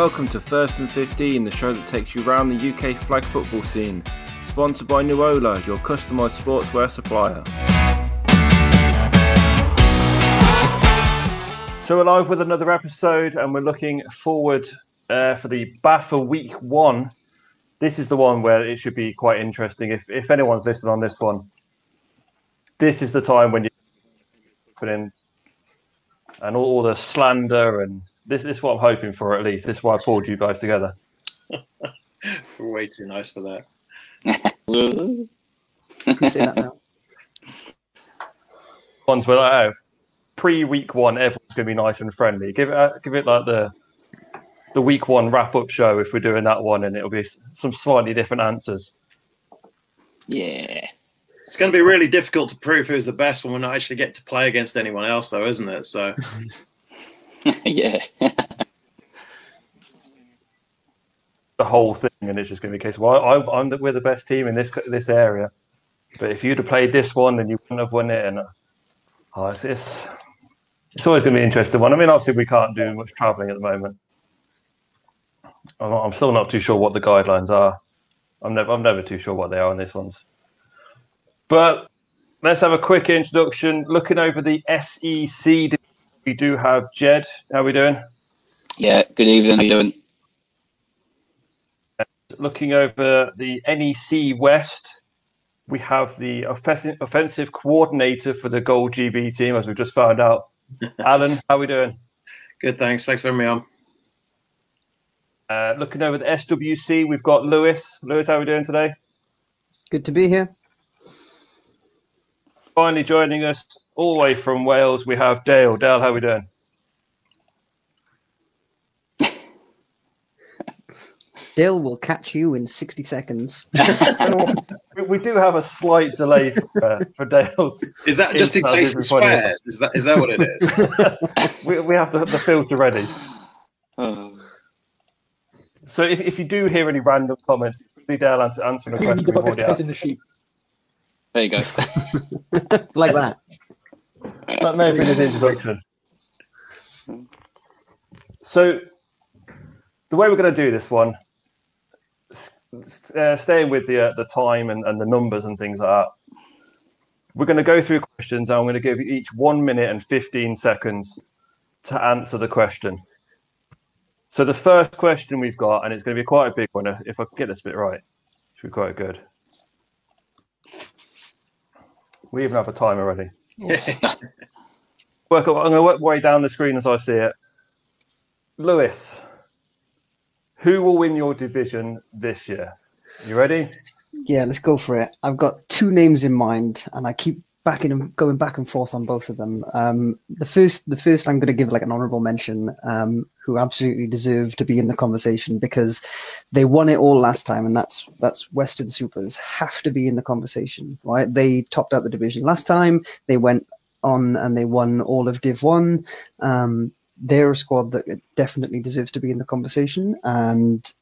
Welcome to First and 15, the show that takes you around the UK flag football scene. Sponsored by Nuola, your customised sportswear supplier. So we're live with another episode, and we're looking forward uh, for the BAFA Week One. This is the one where it should be quite interesting. If if anyone's listening on this one, this is the time when you put in and all, all the slander and this, this is what I'm hoping for at least. This is why I pulled you guys together. We're way too nice for that. You say that now. Ones where I have pre week one, everyone's going to be nice and friendly. Give it uh, give it like the the week one wrap up show if we're doing that one, and it'll be some slightly different answers. Yeah. It's going to be really difficult to prove who's the best when we're not actually get to play against anyone else, though, isn't it? So yeah. The whole thing, and it's just going to be a case. Well, I, I'm the, we're the best team in this this area, but if you'd have played this one, then you wouldn't have won it. And oh, it's, it's it's always going to be an interesting one. I mean, obviously we can't do much travelling at the moment. I'm, I'm still not too sure what the guidelines are. I'm never I'm never too sure what they are on this ones. But let's have a quick introduction. Looking over the SEC, we do have Jed. How are we doing? Yeah. Good evening. How are you doing? looking over the NEC West, we have the offensive, offensive coordinator for the Gold GB team, as we've just found out. Alan, how are we doing? good, thanks. Thanks for having me on. Uh, looking over the SWC, we've got Lewis. Lewis, how are we doing today? Good to be here. Finally joining us all the way from Wales, we have Dale. Dale, how are we doing? Dale will catch you in 60 seconds. we, we do have a slight delay for, uh, for Dale's. Is that just in case he even swears? Is that is that what it is? we, we have the, the filter ready. Oh. So if, if you do hear any random comments, be Dale answer, answering a question we've already asked. There you go. like that. That may have been his introduction. So, the way we're going to do this one, s- s- uh, staying with the uh, the time and, and the numbers and things like that, we're going to go through questions. And I'm going to give you each one minute and fifteen seconds to answer the question. So the first question we've got, and it's going to be quite a big one. uh, If I can get this bit right, it should be quite good. We even have a timer ready. Work. I'm going to work way down the screen as I see it. Lewis, who will win your division this year? You ready? Yeah, let's go for it. I've got two names in mind, and I keep going back and forth on both of them. Um, the first, the first, I'm going to give like an honourable mention, um, who absolutely deserve to be in the conversation because they won it all last time, and that's that's Western Supers have to be in the conversation, right? They topped out the division last time. They went on and they won all of Div One. Um, they're a squad that definitely deserves to be in the conversation, and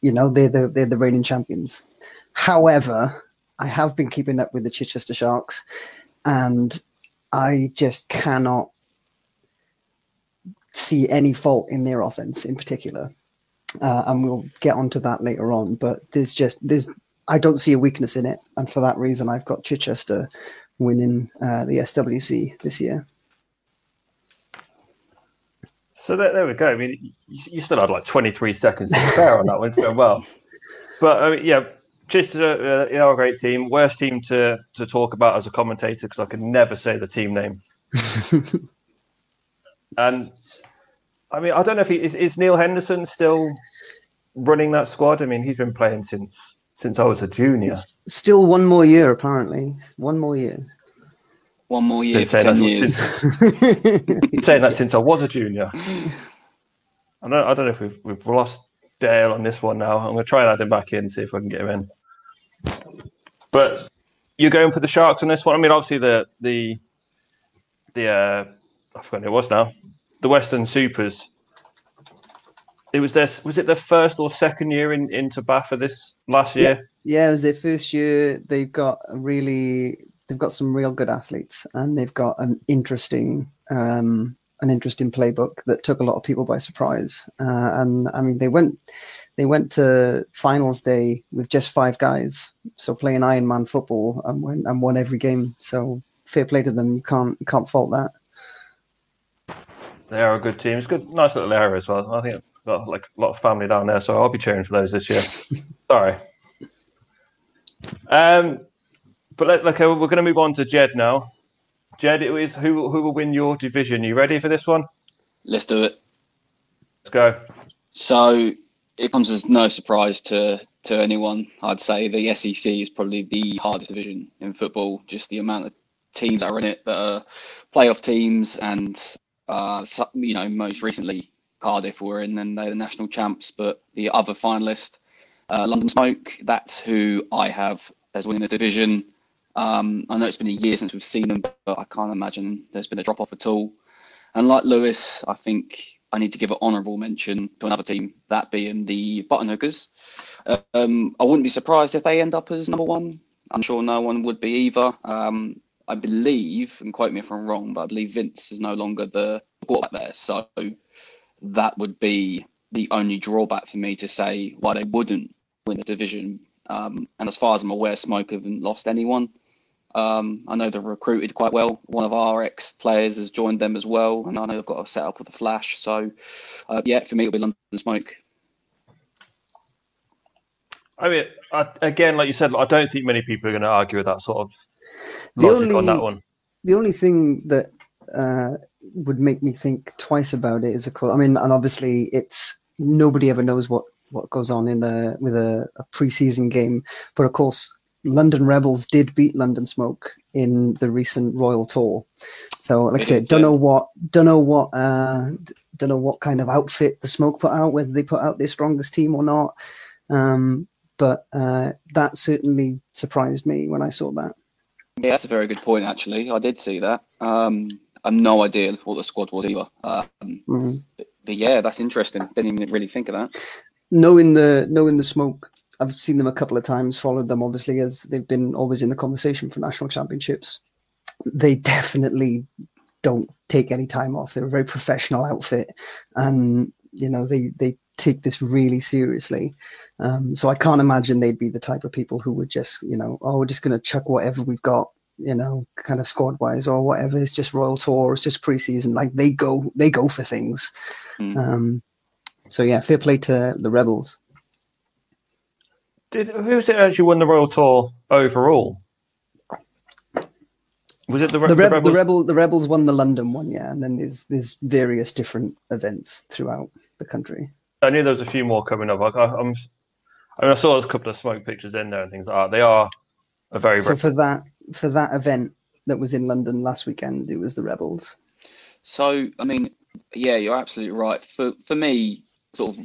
you know they're the they're the reigning champions. However, I have been keeping up with the Chichester Sharks, and I just cannot see any fault in their offense in particular. Uh, and we'll get onto that later on. But there's just there's I don't see a weakness in it, and for that reason, I've got Chichester winning uh, the SWC this year. So there, there we go. I mean, you, you still had like 23 seconds to spare on that one. Well. But I mean, yeah, just uh, you know, a great team. Worst team to to talk about as a commentator because I can never say the team name. And I mean, I don't know if he is, is Neil Henderson still running that squad. I mean, he's been playing since since I was a junior. It's still one more year, apparently. One more year. One more year Been for saying 10 that- years. been saying that since I was a junior. I don't, I don't know if we've, we've lost Dale on this one now. I'm going to try and add him back in, see if I can get him in. But you're going for the Sharks on this one. I mean, obviously the the the uh, I forgot who it was now. The Western Supers. It was their was it their first or second year in into BAFA this last year? Yeah, it was their first year. They've got a really, they've got some real good athletes, and they've got an interesting um, an interesting playbook that took a lot of people by surprise. Uh, and I mean, they went they went to finals day with just five guys, so playing Iron Man football and won, and won every game. So fair play to them. You can't you can't fault that. They are a good team. It's good, nice little area as well. I think I've got like a lot of family down there, so I'll be cheering for those this year. Sorry. Um, but let, okay, we're going to move on to Jed now. Jed, it is who who will win your division? You ready for this one? Let's do it. Let's go. So it comes as no surprise to to anyone. I'd say the SEC is probably the hardest division in football. Just the amount of teams that are in it that are playoff teams, and uh, you know, most recently Cardiff were in, and they're the national champs. But the other finalist, uh, London Smoke, that's who I have as winning the division. Um, I know it's been a year since we've seen them, but I can't imagine there's been a drop off at all. And like Lewis, I think I need to give an honourable mention to another team, that being the Button Hookers. Um, I wouldn't be surprised if they end up as number one. I'm sure no one would be either. Um, I believe, and quote me if I'm wrong, but I believe Vince is no longer the quarterback there. So that would be the only drawback for me to say why they wouldn't win the division. Um, and as far as I'm aware, Smoke haven't lost anyone. Um, I know they've recruited quite well. One of our ex players has joined them as well, and I know they've got a setup with a flash. So, uh, yeah, for me, it'll be London Smoke. I mean, I, again, like you said, I don't think many people are going to argue with that sort of The logic on only- that one. the only thing that uh, would make me think twice about it is, of course, I mean, and obviously, it's nobody ever knows what what goes on in the with a, a preseason game, but of course, London Rebels did beat London Smoke in the recent Royal Tour. So, like I said, don't know what, don't know what, uh, don't know what kind of outfit the Smoke put out, whether they put out their strongest team or not. Um, but uh, that certainly surprised me when I saw that. Yeah, that's a very good point, actually. I did see that. Um, I have no idea what the squad was either. Um, Mm. but yeah, that's interesting. Didn't even really think of that. knowing the knowing the smoke i've seen them a couple of times followed them obviously as they've been always in the conversation for national championships. They definitely don't take any time off. They're a very professional outfit and you know they they take this really seriously. Um, so i can't imagine they'd be the type of people who would just you know oh we're just going to chuck whatever we've got you know kind of squad wise or whatever. It's just royal tour it's just preseason. Like they go they go for things. Hmm. um, so yeah, fair play to the rebels. Did who's it actually won the Royal Tour overall? Was it the, Re- The, the Reb- Rebels? the rebel, the rebels won the London one, yeah, and then there's there's various different events throughout the country. I knew there was a few more coming up. I, I, I'm, I mean, I saw a couple of smoke pictures in there and things like that. They are a very, So for that for that event that was in London last weekend, it was the rebels. So, I mean, yeah, you're absolutely right. For for me, sort of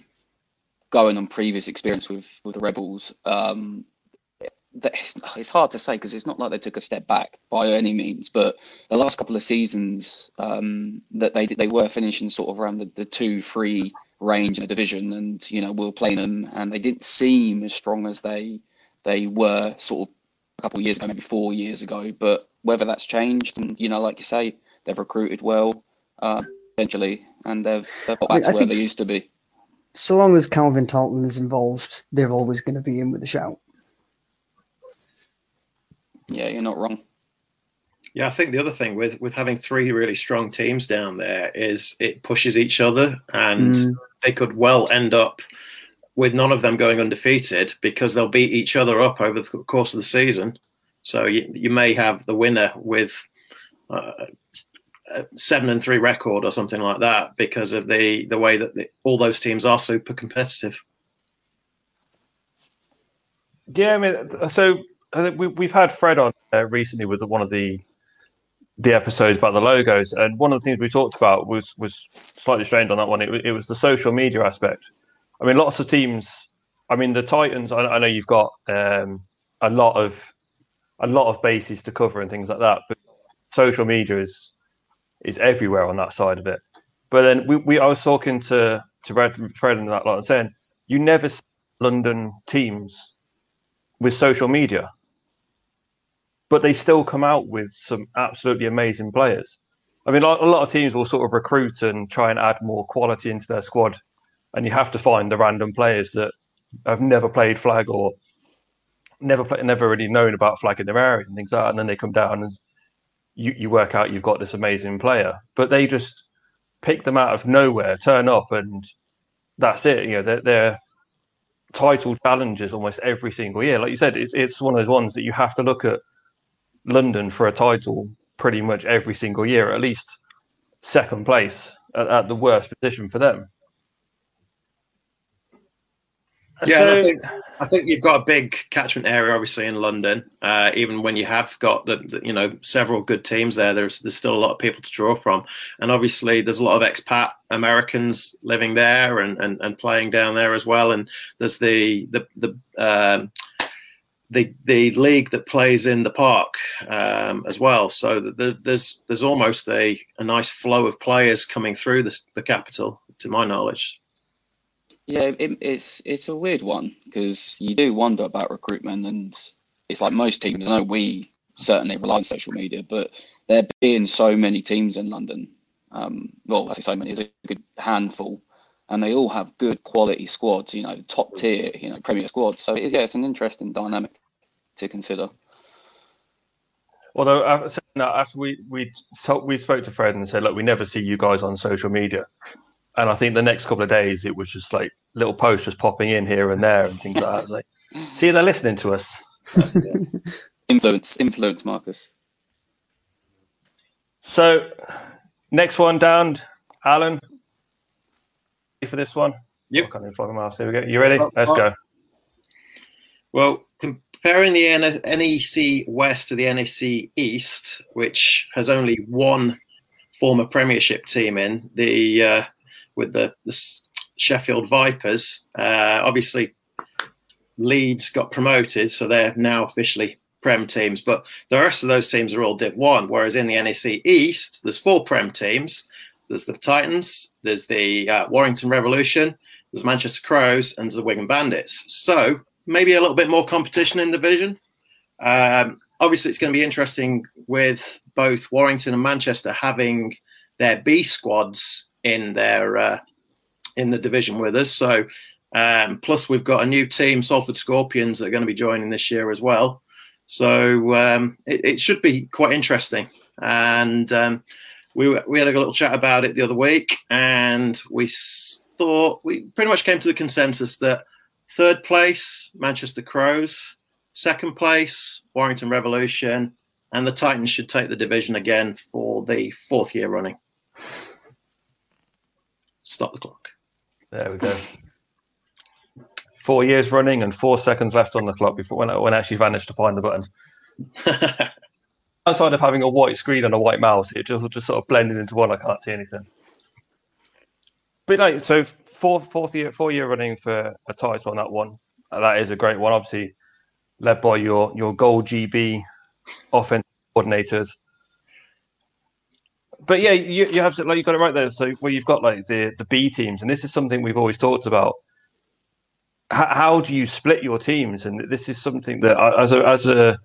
going on previous experience with with the Rebels, um, that it's, it's hard to say because it's not like they took a step back by any means. But the last couple of seasons, um, that they they were finishing sort of around the, the two three range in the division, and you know we were playing them, and they didn't seem as strong as they they were sort of a couple of years ago, maybe four years ago. But whether that's changed, and you know, like you say, they've recruited well uh, eventually, and they've they've got I mean, back I to where they used to be. So long as Calvin Talton is involved, they're always going to be in with a shout. Yeah, you're not wrong. Yeah, I think the other thing with with having three really strong teams down there is it pushes each other, and Mm. they could well end up with none of them going undefeated because they'll beat each other up over the course of the season. So you, you may have the winner with uh, a seven and three record or something like that because of the the way that the, all those teams are super competitive. Yeah, I mean, so I think we, we've had Fred on uh, recently with one of the the episodes about the logos, and one of the things we talked about was was slightly strained on that one. It, it was the social media aspect. I mean, lots of teams. I mean, the Titans. I, I know you've got um, a lot of a lot of bases to cover and things like that, but social media is is everywhere on that side of it. But then we, we I was talking to to Fred, and that lot and saying you never see London teams with social media, but they still come out with some absolutely amazing players. I mean, a lot of teams will sort of recruit and try and add more quality into their squad, and you have to find the random players that have never played flag or never play, never really known about flag in their area and things like that, and then they come down and you, you work out you've got this amazing player, but they just pick them out of nowhere, turn up, and that's it. You know, they're, they're title challenges almost every single year. Like you said, it's it's one of those ones that you have to look at London for a title pretty much every single year, at least second place at, at the worst position for them. Yeah, so, I, think, I think you've got a big catchment area, obviously, in London. Uh, even when you have got the, the, you know several good teams there, there's there's still a lot of people to draw from, and obviously there's a lot of expat Americans living there and, and, and playing down there as well. And there's the the the um, the the league that plays in the park um, as well. So the, there's there's almost a, a nice flow of players coming through the, the capital, to my knowledge. Yeah, it, it's it's a weird one because you do wonder about recruitment, and it's like most teams. I know we certainly rely on social media, but there being so many teams in London, um, well, I say so many, it's a good handful, and they all have good quality squads. You know, top tier, you know, Premier squads. So it, yeah, it's an interesting dynamic to consider. Although after we we we spoke to Fred and said, look, we never see you guys on social media and I think the next couple of days it was just like little posts just popping in here and there and things like that. Like, see, they're listening to us. influence, influence, Marcus. So, next one down, Alan. For this one, yep. I can't even find mouse. Here we go. You ready? Let's go. Well, comparing the NEC West to the NEC East, which has only one former Premiership team in the uh, with the, the Sheffield Vipers. Uh, obviously, Leeds got promoted, so they're now officially Prem teams. But the rest of those teams are all Div 1. Whereas in the NEC East, there's four Prem teams. There's the Titans, there's the uh, Warrington Revolution, there's Manchester Crows, and there's the Wigan Bandits. So maybe a little bit more competition in the division. Um, obviously, it's going to be interesting with both Warrington and Manchester having their B squads in their uh, in the division with us. So um, plus we've got a new team, Salford Scorpions, that are going to be joining this year as well. So um, it, it, should be quite interesting. And um, we we had a little chat about it the other week, and we thought we pretty much came to the consensus that third place Manchester Crows, second place Warrington Revolution, and the Titans should take the division again for the fourth year running. Stop the clock. There we go. Four years running and four seconds left on the clock before when I, when I actually managed to find the button. Outside of having a white screen and a white mouse, it just just sort of blended into one. I can't see anything. But like so, four, fourth year, four year running for a title on that one. That is a great one. Obviously, led by your your goal GB offensive coordinators but yeah, you, you have to, like you got it right there. So where you've got like the the B teams, and this is something we've always talked about. How, how do you split your teams? And this is something that I, as a as a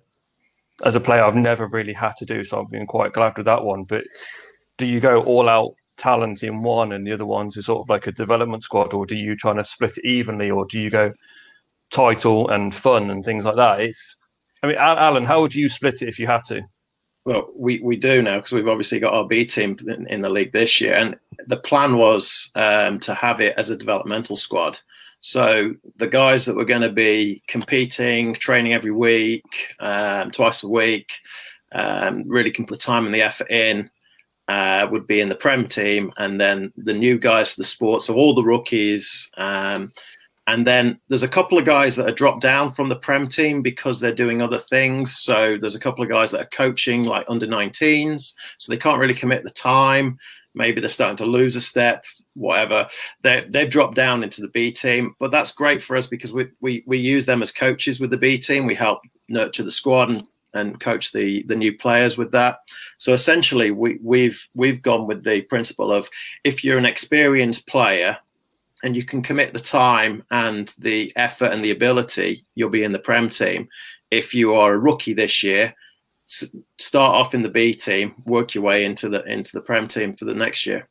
as a player, I've never really had to do. So I've been quite glad with that one. But do you go all out talent in one, and the other ones is sort of like a development squad, or do you try to split it evenly, or do you go title and fun and things like that? It's I mean, Alan, how would you split it if you had to? Well, we, we do now because we've obviously got our B team in, in, the league this year, and the plan was um, to have it as a developmental squad. So the guys that were going to be competing, training every week, um, twice a week, um, really can put time and the effort in, uh, would be in the Prem team, and then the new guys to the sport. So all the rookies, um, and then there's a couple of guys that are dropped down from the Prem team because they're doing other things. So there's a couple of guys that are coaching like under 19s. So they can't really commit the time. Maybe they're starting to lose a step, whatever. They, they've dropped down into the B team. But that's great for us because we, we, we use them as coaches with the B team. We help nurture the squad and, and coach the, the new players with that. So essentially, we, we've, we've gone with the principle of if you're an experienced player – and you can commit the time and the effort and the ability, you'll be in the Prem team. If you are a rookie this year, s- start off in the B team, work your way into the into the Prem team for the next year.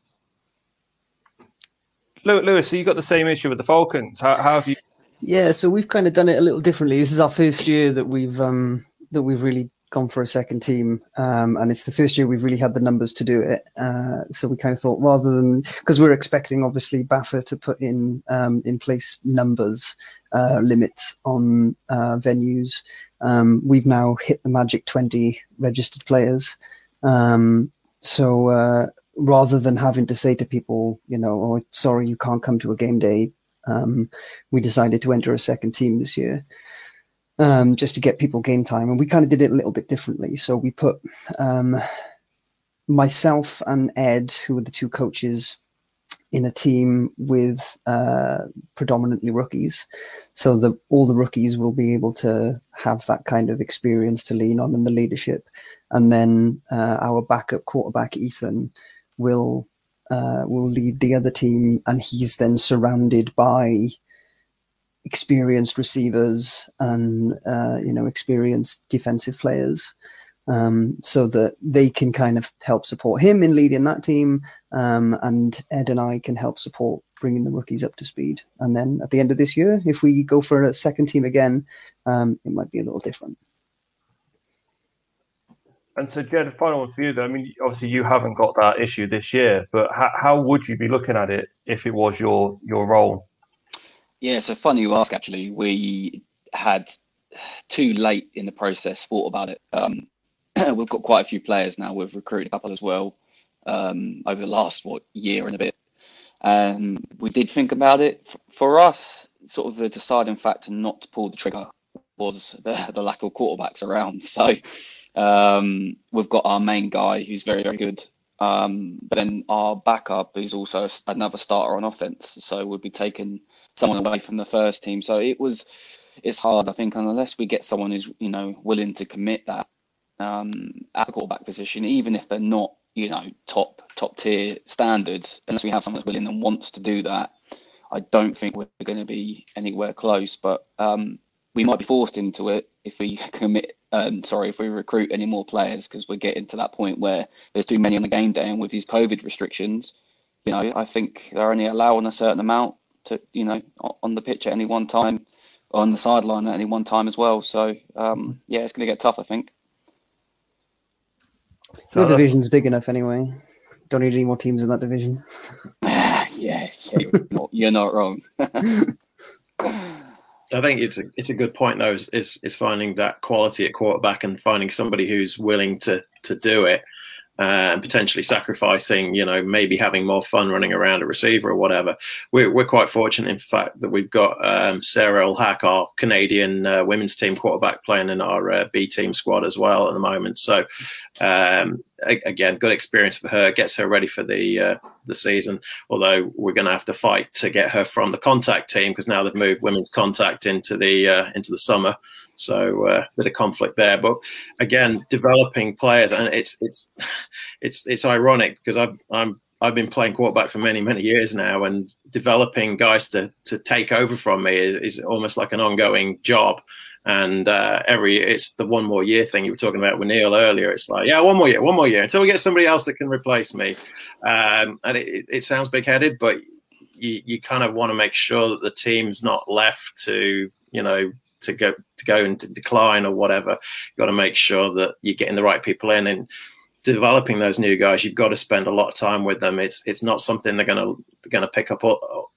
Lew- Lewis, so you got the same issue with the Falcons. How, how have you? Yeah, so we've kind of done it a little differently. This is our first year that we've um, that we've really gone for a second team, um, and it's the first year we've really had the numbers to do it. Uh, so we kind of thought rather than because we're expecting obviously BAFA to put in um, in place numbers uh, limits on uh, venues, um, we've now hit the magic twenty registered players. Um, so uh, rather than having to say to people, you know, oh, sorry, you can't come to a game day. Um, we decided to enter a second team this year um, just to get people game time. And we kind of did it a little bit differently. So we put um, myself and Ed, who were the two coaches, in a team with uh, predominantly rookies. So all the rookies will be able to have that kind of experience to lean on and the leadership. And then uh, our backup quarterback, Ethan, will uh, will lead the other team, and he's then surrounded by experienced receivers and uh, you know experienced defensive players, um, so that they can kind of help support him in leading that team, um, and Ed and I can help support bringing the rookies up to speed. And then at the end of this year, if we go for a second team again, um, it might be a little different. And so, Jed, a final one for you. Though. I mean, obviously, you haven't got that issue this year, but how, how would you be looking at it if it was your your role? Yeah, so funny you ask. Actually, we had too late in the process thought about it. Um, we've got quite a few players now. We've recruited a couple as well um, over the last what year and a bit. Um, we did think about it. For us, sort of the deciding factor not to pull the trigger was the, the lack of quarterbacks around. So um, we've got our main guy who's very very good. Um, but then our backup is also another starter on offense. So we'll be taking someone away from the first team. So it was, it's hard. I think unless we get someone who's you know willing to commit that um, at the quarterback position, even if they're not you know top top tier standards, unless we have someone that's willing and wants to do that, I don't think we're going to be anywhere close. But um, we might be forced into it if we commit. Um, sorry, if we recruit any more players because we're getting to that point where there's too many on the game day, and with these COVID restrictions, you know, I think they're only allowing a certain amount to, you know, on the pitch at any one time, on the sideline at any one time as well. So um, yeah, it's going to get tough, I think. So Your division's big enough anyway. Don't need any more teams in that division. yes, you're not, you're not wrong. I think it's a it's a good point though. Is, is is finding that quality at quarterback and finding somebody who's willing to to do it, uh, and potentially sacrificing, you know, maybe having more fun running around a receiver or whatever. We're we're quite fortunate, in fact, that we've got um, Sarah Ulhack, our Canadian uh, women's team quarterback, playing in our uh, B team squad as well at the moment. So, um, a- again, good experience for her. Gets her ready for the uh, the season. Although we're going to have to fight to get her from the contact team because now they've moved women's contact into the uh, into the summer. So a uh, bit of conflict there, but again, developing players, and it's it's it's it's ironic because I've I'm I've been playing quarterback for many many years now, and developing guys to to take over from me is, is almost like an ongoing job. And uh, every it's the one more year thing you were talking about with Neil earlier. It's like yeah, one more year, one more year until we get somebody else that can replace me. Um, and it, it sounds big headed, but you, you kind of want to make sure that the team's not left to you know to go to go into decline or whatever. You've got to make sure that you're getting the right people in and developing those new guys. You've got to spend a lot of time with them. It's it's not something they're going to going to pick up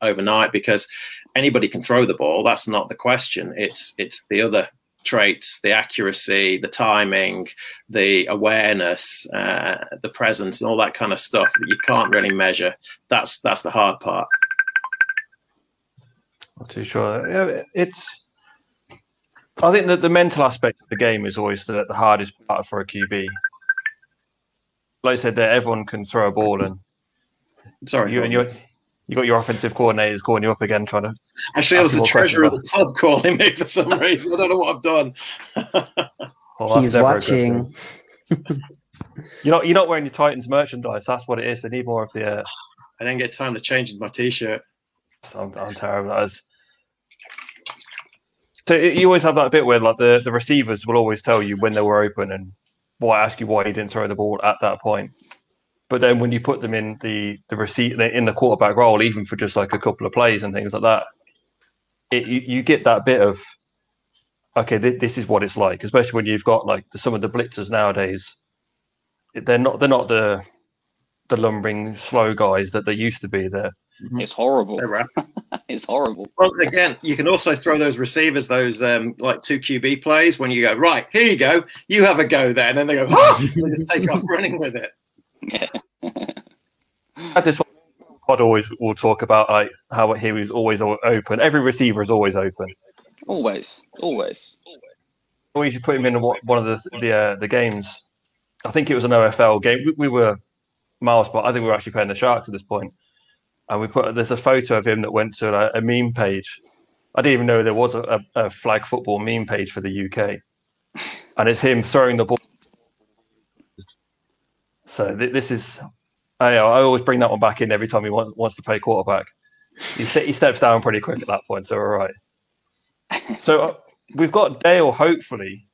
overnight because anybody can throw the ball. That's not the question. It's it's the other traits, the accuracy, the timing, the awareness, uh, the presence, and all that kind of stuff that you can't really measure. That's that's the hard part. Not too sure. It's. I think that the mental aspect of the game is always the, the hardest part for a QB. Like I said, that everyone can throw a ball, and Sorry, you and your you got your offensive coordinators calling you up again, trying to. Actually, I was the treasurer of the club calling me for some reason. I don't know what I've done. Well, He's never a good thing. watching. You're not you're not wearing your Titans merchandise. That's what it is. They need more of the. Uh, I didn't get time to change my t-shirt. I'm, I'm terrible. That is. So it- you always have that bit where like the, the receivers will always tell you when they were open, and why ask you why he didn't throw the ball at that point. But then when you put them in the the receipt in the quarterback role, even for just like a couple of plays and things like that, it, you, you get that bit of okay, th- this is what it's like, especially when you've got like the, some of the blitzers nowadays. They're not they're not the the lumbering slow guys that they used to be. There, It's horrible. It's horrible. Well, again, you can also throw those receivers, those um, like two QB plays when you go, right, here you go, you have a go then. And they go, ah! they just take off running with it. at this pod always will talk about like how he was always open. Every receiver is always open. Always, always. Always. We should put him in one one of the the uh, the games. I think it was an OFL game. We, we were miles, but I think we were actually playing the Sharks at this point. And we put there's a photo of him that went to a, a meme page. I didn't even know there was a, a, flag football meme page for the UK, and it's him throwing the ball. So th- this is, I, I always bring that one back in every time he want, wants to play quarterback. He, ste- he steps down pretty quick at that point, so all right. So uh, we've got Dale hopefully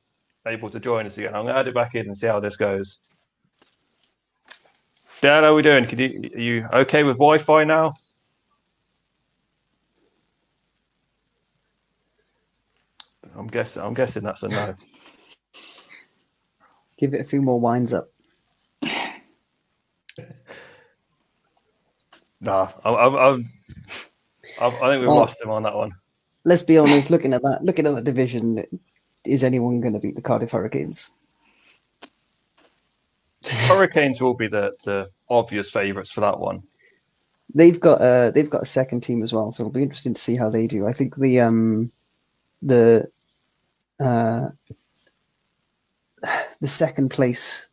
able to join us again. I'm going to add it back in and see how this goes. Dale, how are we doing? Can you, are you okay with Wi-Fi now? I'm guessing. I'm guessing that's a no. Give it a few more winds up. Nah, I, I, I, I, I think we Well- lost him on that one. Let's be honest. Looking at that, looking at that division, is anyone going to beat the Cardiff Hurricanes? Hurricanes will be the, the obvious favourites for that one. they've got a they've got a second team as well, so it'll be interesting to see how they do. I think the um the uh the second place.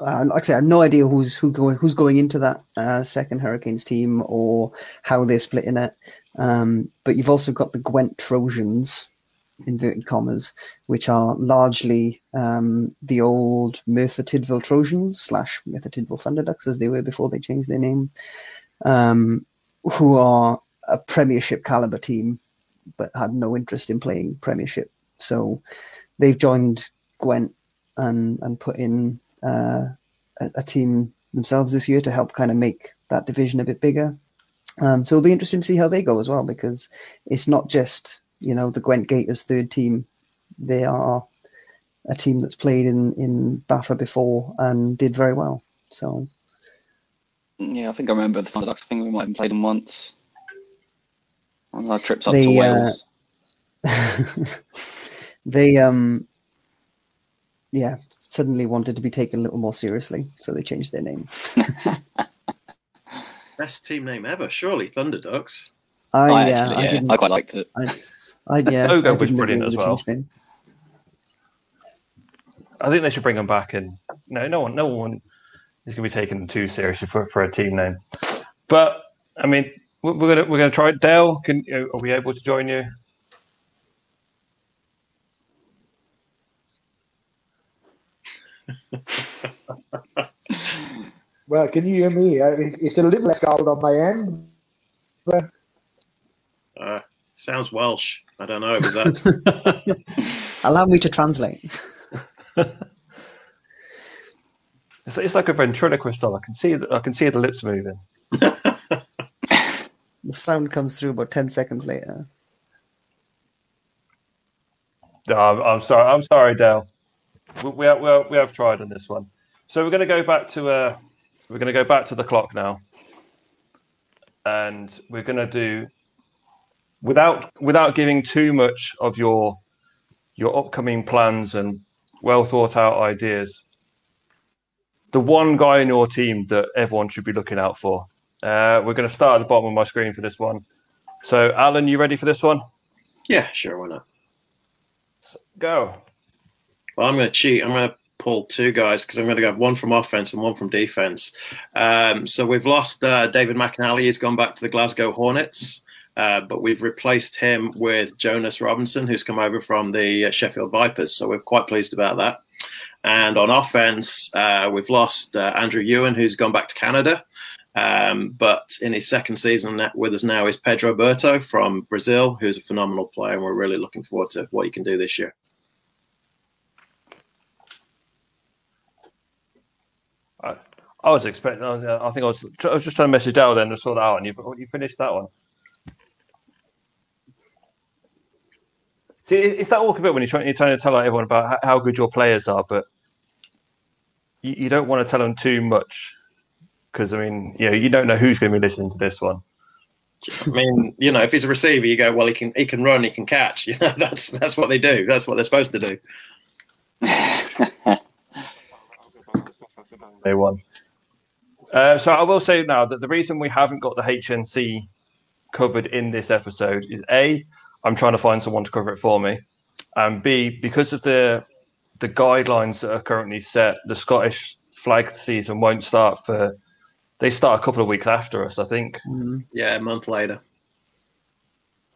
Uh, like I say, I have no idea who's who going who's going into that uh, second Hurricanes team or how they're splitting it. Um, but you've also got the Gwent Trojans, inverted commas, which are largely um, the old Merthyr Tydfil Trojans slash Merthyr Tydfil Thunderducks as they were before they changed their name um, who are a Premiership caliber team, but had no interest in playing Premiership. So they've joined Gwent and and put in uh, a, a team themselves this year to help kind of make that division a bit bigger. Um, so it'll be interesting to see how they go as well because it's not just you know the Gwent Gators third team; they are a team that's played in in BAFA before and did very well. So Yeah, I think I remember the Thunderducks. I think we might have played them once. On our trips up They, to uh, Wales. they um yeah suddenly wanted to be taken a little more seriously so they changed their name Best team name ever, surely Thunderducks. i, I yeah actually, i yeah, didn't I quite liked it. I, I yeah Logo I was brilliant as well. changed. I think they should bring him back. And no, no one, no one is going to be taken too seriously for, for a team name. But I mean, we're we're gonna we're gonna try it. Dale, can are we able to join you? Well, can you hear me? It's a little less cold on my end. But Uh, sounds Welsh. I don't know. Was that allow me to translate It's, it's like a ventriloquist doll. I can see the, I can see the lips moving. the sound comes through about 10 seconds later No, I'm, I'm sorry. I'm sorry, Dale. We, we, have, we, have, we have tried on this one. So we're going to go back to uh, we're going to go back to the clock now, and we're going to do without without giving too much of your your upcoming plans and well thought out ideas. The one guy in your team that everyone should be looking out for. Uh, we're going to start at the bottom of my screen for this one. So, Alan, you ready for this one? yeah, sure, why not? Go. Well, I'm going to cheat. I'm going to pull two guys because I'm going to have one from offense and one from defense. Um, so we've lost uh, David McAnally. He's gone back to the Glasgow Hornets, uh, but we've replaced him with Jonas Robinson, who's come over from the uh, Sheffield Vipers. So we're quite pleased about that. And on offense, uh, we've lost uh, Andrew Ewan, who's gone back to Canada. Um, but in his second season with us now is Pedro Berto from Brazil, who's a phenomenal player, and we're really looking forward to what he can do this year. I was expecting. I, I think I was. I was just trying to message Dale then to sort that out, and you you finished that one. See, it's that awkward bit when you're trying, you're trying to tell everyone about how good your players are, but you, you don't want to tell them too much because I mean, you know, you don't know who's going to be listening to this one. I mean, you know, if he's a receiver, you go, well, he can he can run, he can catch. You know, that's that's what they do. That's what they're supposed to do. they won. Uh, so I will say now that the reason we haven't got the HNC covered in this episode is a I'm trying to find someone to cover it for me, and b because of the the guidelines that are currently set, the Scottish flag season won't start for they start a couple of weeks after us, I think. Mm-hmm. Yeah, a month later.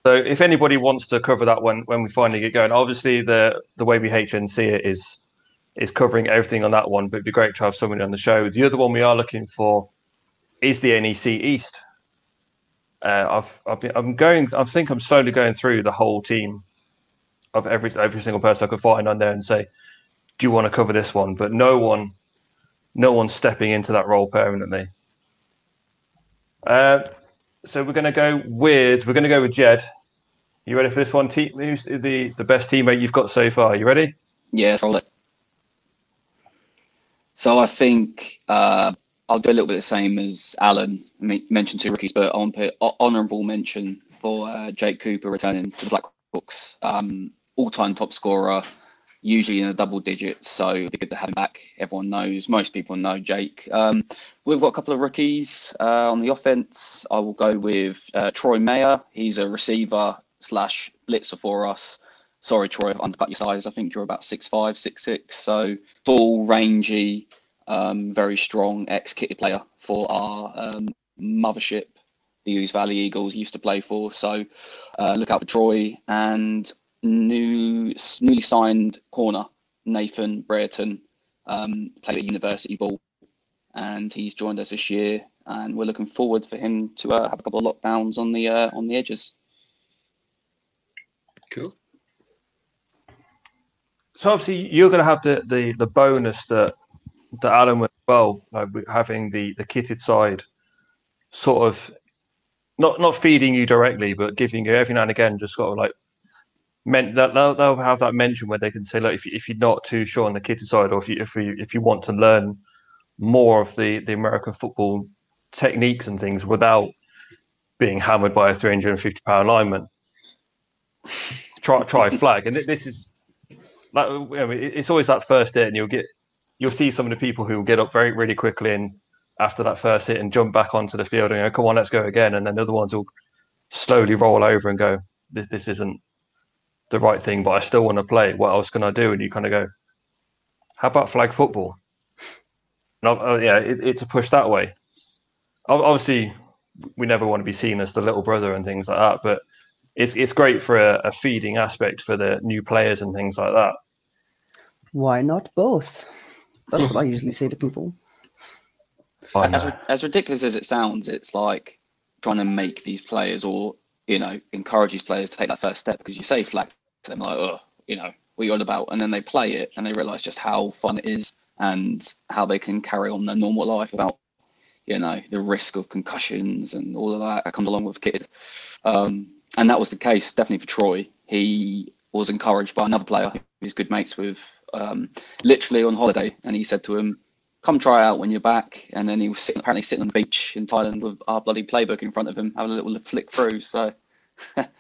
So if anybody wants to cover that one when we finally get going, obviously the the way we HNC it is is covering everything on that one, but it'd be great to have somebody on the show. The other one we are looking for is the NEC East. Uh, I've, I've been, I'm going. I think I'm slowly going through the whole team of every every single person I could find on there and say, "Do you want to cover this one?" But no one, no one's stepping into that role permanently. Uh, so we're going to go with we're going to go with Jed. You ready for this one? Team, who's the the best teammate you've got so far? You ready? Yeah, it. So I think uh, I'll do a little bit the same as Alan mentioned two rookies, but I'll put honourable mention for uh, Jake Cooper returning to the Blackhawks. Um, all-time top scorer, usually in the double digits. So it'd be good to have him back. Everyone knows, most people know Jake. Um, we've got a couple of rookies uh, on the offense. I will go with uh, Troy Mayer. He's a receiver slash blitzer for us. Sorry, Troy, I've undercut your size. I think you're about six five, six six. So tall, rangy, um, very strong ex kitty player for our um, mothership, the Ouse Valley Eagles used to play for. So uh, look out for Troy and new newly signed corner Nathan Brereton um, played at University Ball, and he's joined us this year, and we're looking forward for him to uh, have a couple of lockdowns on the uh, on the edges. Cool. So obviously you're going to have the, the, the bonus that that Alan as well, uh, like having the the kitted side, sort of not not feeding you directly, but giving you every now and again just sort of like meant that they'll, they'll have that mention where they can say, look, if, you, if you're not too sure on the kitted side, or if you if you if you want to learn more of the the American football techniques and things without being hammered by a 350 pound lineman, try try flag. And this is like I mean, it's always that first hit, and you'll get you'll see some of the people who get up very really quickly and after that first hit and jump back onto the field and go, come on, let's go again. And then the other ones will slowly roll over and go, this this isn't the right thing, but I still want to play. What else can I do? And you kind of go, how about flag football? No, uh, yeah, it, it's a push that way. Obviously, we never want to be seen as the little brother and things like that, but it's it's great for a, a feeding aspect for the new players and things like that. Why not both? That's what I usually say to people. As, as ridiculous as it sounds, it's like trying to make these players or you know, encourage these players to take that first step because you say flag to them like, oh, you know, what you all about, and then they play it and they realize just how fun it is and how they can carry on their normal life without, you know, the risk of concussions and all of that that comes along with kids. Um, and that was the case definitely for Troy. He was encouraged by another player who's good mates with, um, literally on holiday, and he said to him, come try out when you're back. And then he was sitting, apparently sitting on the beach in Thailand with our bloody playbook in front of him, having a little flick through. So that's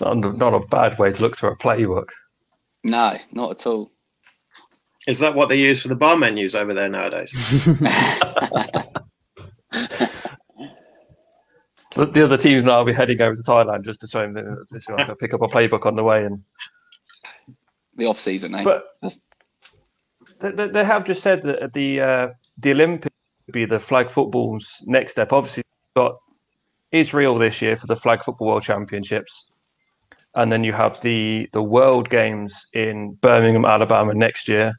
not, not a bad way to look through a playbook. No, not at all. Is that what they use for the bar menus over there nowadays? the other teams now will be heading over to Thailand just to try and to pick up a playbook on the way and the off season, eh? But they, they have just said that the uh, the Olympics would be the flag football's next step. Obviously, got Israel this year for the flag football world championships, and then you have the the World Games in Birmingham, Alabama next year,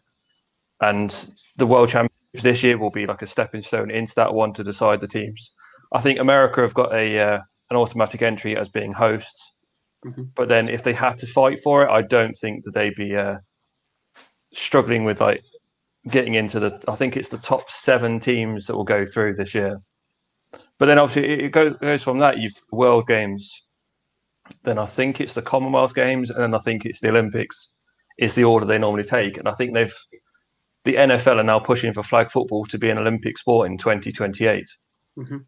and the World Championships this year will be like a stepping stone into that one to decide the teams. I think America have got a uh, an automatic entry as being hosts, mm-hmm. but then if they had to fight for it, I don't think that they'd be uh, struggling with like getting into the. I think it's the top seven teams that will go through this year. But then obviously it goes, goes from that. You've World Games, then I think it's the Commonwealth Games, and then I think it's the Olympics. Is the order they normally take, and I think they've the NFL are now pushing for flag football to be an Olympic sport in 2028. Mhm.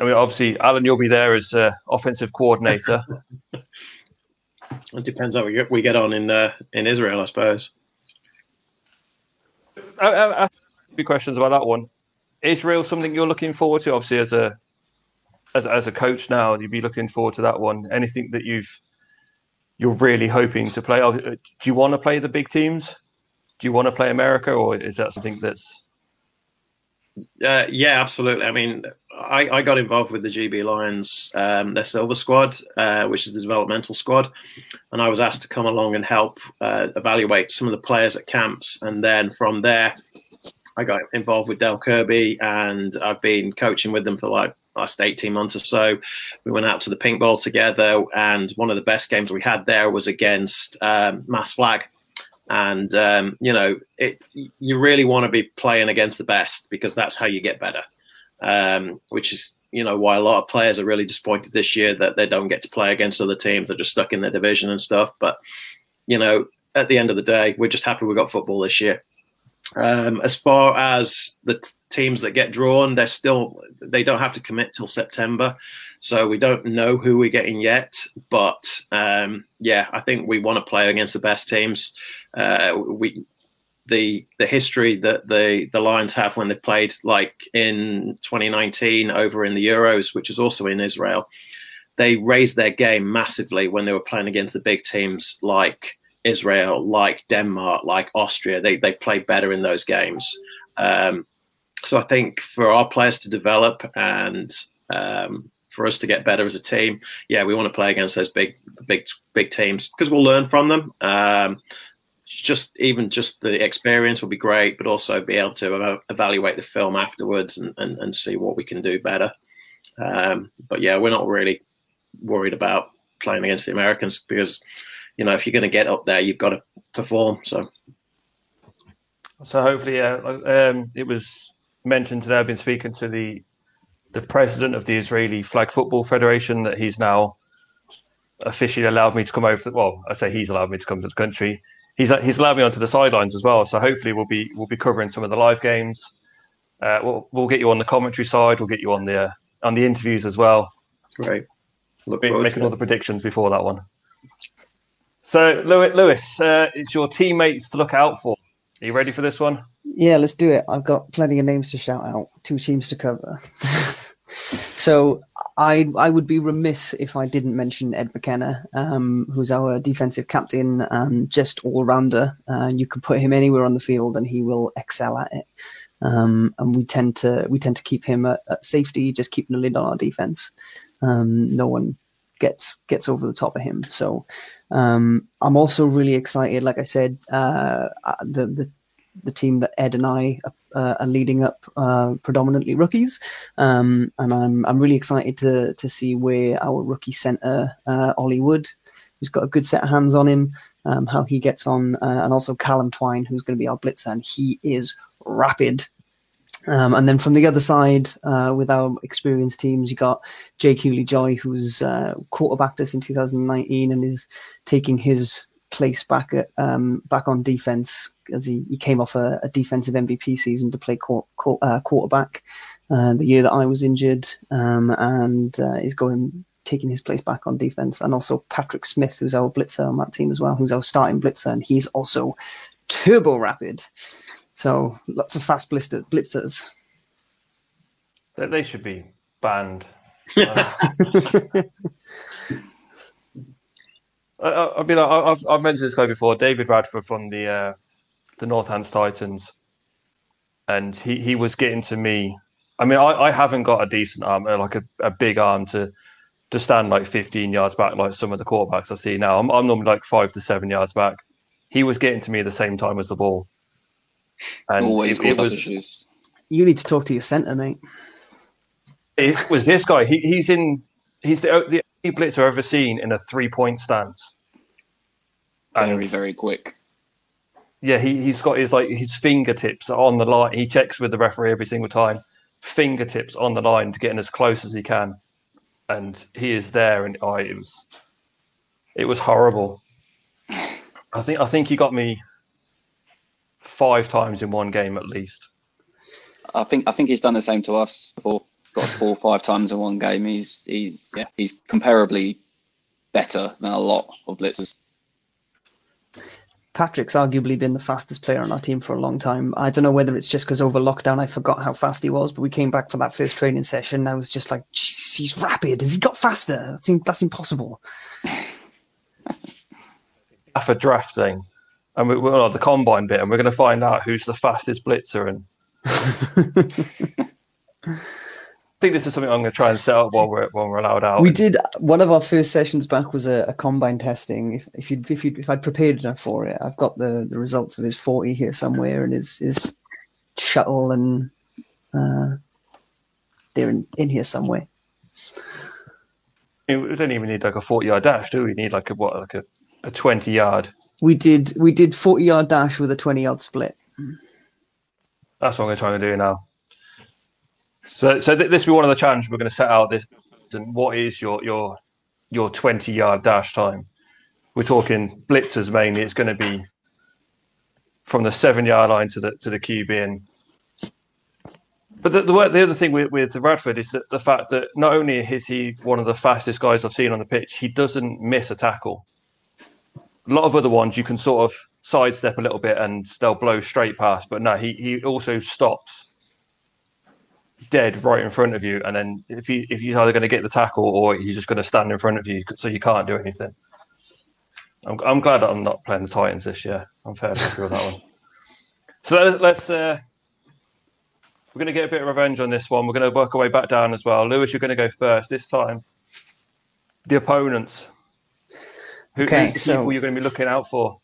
I mean, obviously, Alan, you'll be there as uh, offensive coordinator. It depends how we get, we get on in uh, in Israel, I suppose. I, I, I, a few questions about that one. Israel something you're looking forward to? Obviously, as a as, as a coach now, you'd be looking forward to that one. Anything that you've you're really hoping to play? Do you want to play the big teams? Do you want to play America, or is that something that's Uh, yeah, absolutely. I mean, I, I got involved with the GB Lions, um, their silver squad, uh, which is the developmental squad, and I was asked to come along and help uh, evaluate some of the players at camps, and then from there, I got involved with Del Kirby, and I've been coaching with them for like last 18 months or so. We went out to the Pink ball together, and one of the best games we had there was against um, Mass Flag. And um, you know, it you really want to be playing against the best because that's how you get better. Um, which is you know why a lot of players are really disappointed this year that they don't get to play against other teams. They're just stuck in their division and stuff. But you know, at the end of the day, we're just happy we got football this year. Um, as far as the t- teams that get drawn, they're still they don't have to commit till September, so we don't know who we're getting yet. But um, yeah, I think we want to play against the best teams. Uh, we the the history that the the Lions have when they played like in 2019 over in the Euros, which is also in Israel, they raised their game massively when they were playing against the big teams like Israel, like Denmark, like Austria. They they played better in those games. Um, so I think for our players to develop and um, for us to get better as a team, yeah, we want to play against those big big big teams because we'll learn from them. Um, just even just the experience will be great, but also be able to evaluate the film afterwards and, and, and see what we can do better. Um, but yeah, we're not really worried about playing against the Americans because you know if you're going to get up there, you've got to perform. So So hopefully, yeah. Um, it was mentioned today. I've been speaking to the the president of the Israeli Flag Football Federation that he's now officially allowed me to come over. Well, I say he's allowed me to come to the country. He's he's allowed me onto the sidelines as well. So hopefully, we'll be we'll be covering some of the live games. Uh, we'll we'll get you on the commentary side. We'll get you on the uh, on the interviews as well. great. Look Make- making all the predictions before that one. So, Lewis, Lewis uh, it's your teammates to look out for. Are you ready for this one? Yeah, let's do it. I've got plenty of names to shout out, two teams to cover. so I I would be remiss if I didn't mention Ed McKenna, um, who's our defensive captain and just all rounder. Uh, you can put him anywhere on the field and he will excel at it. Um, and we tend to we tend to keep him at, at safety, just keeping a lid on our defense. Um, no one gets gets over the top of him. So um, I'm also really excited. Like I said, uh, uh, the the the team that Ed and I uh, are leading up uh, predominantly rookies, um, and I'm I'm really excited to to see where our rookie center uh, Ollie Wood, who's got a good set of hands on him, um, how he gets on, uh, and also Callum Twine, who's going to be our blitzer, and he is rapid. Um, and then from the other side, uh, with our experienced teams, you got Jake Hewley Joy, who's uh, quarterbacked us in 2019 and is taking his place back at um, back on defense as he, he came off a, a defensive MVP season to play quar- quar- uh, quarterback uh, the year that I was injured, um, and uh, is going taking his place back on defense. And also Patrick Smith, who's our blitzer on that team as well, who's our starting blitzer, and he's also turbo rapid. So lots of fast blister, blitzers. They should be banned. I, I, I mean, I, I've, I've mentioned this guy before, David Radford from the uh, the Northants Titans, and he, he was getting to me. I mean, I, I haven't got a decent arm, uh, like a, a big arm to to stand like 15 yards back, like some of the quarterbacks I see now. I'm, I'm normally like five to seven yards back. He was getting to me at the same time as the ball, and Always it, it was issues. You need to talk to your center, mate. it was this guy. He, he's in. He's the, the only blitzer ever seen in a three point stance. Very, And very quick. yeah, he he's got his like his fingertips on the line. He checks with the referee every single time, fingertips on the line to getting as close as he can, and he is there. And oh, it was it was horrible. I think I think he got me five times in one game at least. I think I think he's done the same to us before. Got us four or five times in one game. He's he's yeah he's comparably better than a lot of blitzers. Patrick's arguably been the fastest player on our team for a long time. I don't know whether it's just because over lockdown I forgot how fast he was, but we came back for that first training session. And I was just like, he's rapid. Has he got faster? That's, that's impossible. After drafting, and we, we're on the combine bit, and we're going to find out who's the fastest blitzer. And I think this is something I'm going to try and set up while we're while we're allowed out. We did one of our first sessions back was a, a combine testing. If if you if you if I'd prepared enough for it, I've got the, the results of his forty here somewhere, and his his shuttle, and uh, they're in, in here somewhere. We don't even need like a forty yard dash, do we? we need like a what like a a 20 yard. We did we did 40 yard dash with a 20 yard split. That's what I'm trying to try and do now. So, so th- this will be one of the challenges we're going to set out. This and what is your your your 20 yard dash time? We're talking blitzers mainly. It's going to be from the seven yard line to the to the QB. And but the, the the other thing with, with Radford is that the fact that not only is he one of the fastest guys I've seen on the pitch, he doesn't miss a tackle a lot of other ones you can sort of sidestep a little bit and they'll blow straight past. But no, he he also stops dead right in front of you, and then if he if he's either going to get the tackle or he's just going to stand in front of you, so you can't do anything. I'm I'm glad that I'm not playing the Titans this year. I'm fairly happy with that one. So let's. let's uh, we're going to get a bit of revenge on this one. We're going to work our way back down as well. Lewis, you're going to go first this time. The opponents. Who, okay, the so you're going to be looking out for?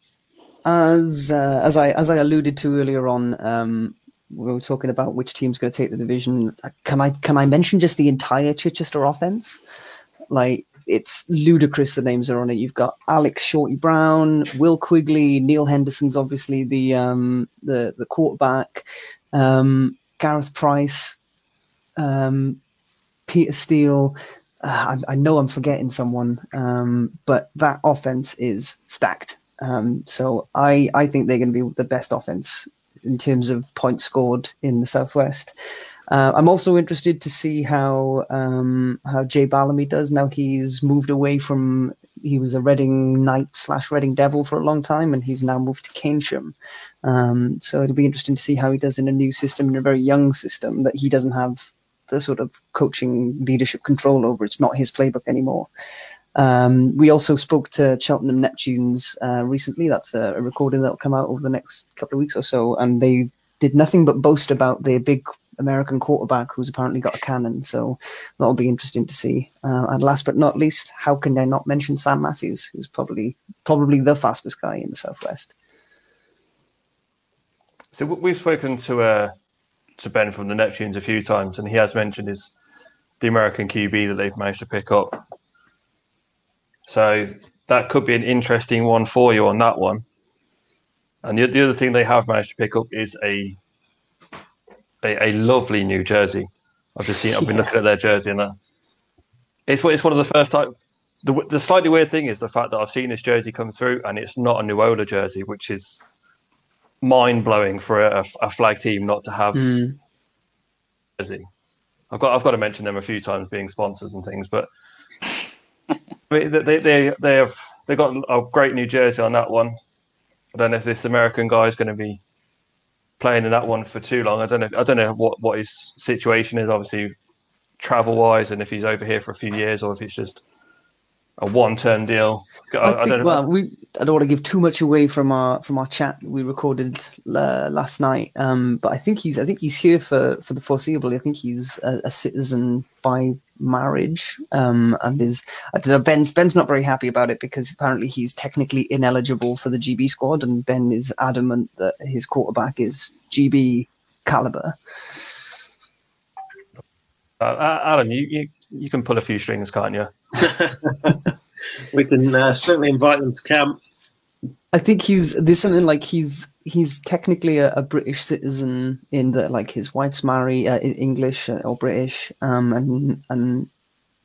As uh, as I as I alluded to earlier on, um, we were talking about which team's going to take the division. Can I can I mention just the entire Chichester offense? Like it's ludicrous the names are on it. You've got Alex Shorty Brown, Will Quigley, Neil Henderson's obviously the um, the the quarterback, um, Gareth Price, um, Peter Steele. Uh, I, I, know I'm forgetting someone, um, but that offense is stacked. Um, so I, I think they're going to be the best offense in terms of points scored in the Southwest. Uh, I'm also interested to see how um, how Jay Ballamy does now. He's moved away from he was a Reading Knight slash Reading Devil for a long time, and he's now moved to Keynsham. Um, so it'll be interesting to see how he does in a new system, in a very young system that he doesn't have the sort of coaching leadership control over. It's not his playbook anymore. Um, we also spoke to Cheltenham Neptunes uh, recently. That's a, a, recording that'll come out over the next couple of weeks or so, and they did nothing but boast about their big American quarterback who's apparently got a cannon. So that'll be interesting to see. Uh, and last but not least, how can I not mention Sam Matthews, who's probably probably the fastest guy in the southwest. So we've spoken to uh, to Ben from the Neptunes a few times, and he has mentioned is the American QB that they've managed to pick up. So that could be an interesting one for you on that one. And the, the other thing they have managed to pick up is a a, a lovely New Jersey. I've just seen. I've been looking at their jersey, and it's it's one of the first time. The, the slightly weird thing is the fact that I've seen this jersey come through, and it's not a Nuola jersey, which is mind blowing for a, a, flag team not to have mm. jersey. I've got I've got to mention them a few times being sponsors and things, but they they they, they have they got a great new jersey on that one. I don't know if this American guy is going to be playing in that one for too long. I don't know. I don't know what what his situation is. Obviously, travel wise, and if he's over here for a few years, or if it's just a one-term deal. I, I, think, I well, we I don't want to give too much away from our from our chat we recorded uh, last night, um, but I think he's I think he's here for for the foreseeable. I think he's a, a citizen by marriage, um, and is I don't know. Ben's Ben's not very happy about it because apparently he's technically ineligible for the GB squad, and Ben is adamant that his quarterback is GB caliber. Uh, Adam, you, you you can pull a few strings, can't you? we can uh, certainly invite them to camp. I think he's there's something like he's he's technically a, a British citizen in that like his wife's married uh, English uh, or British, um, and and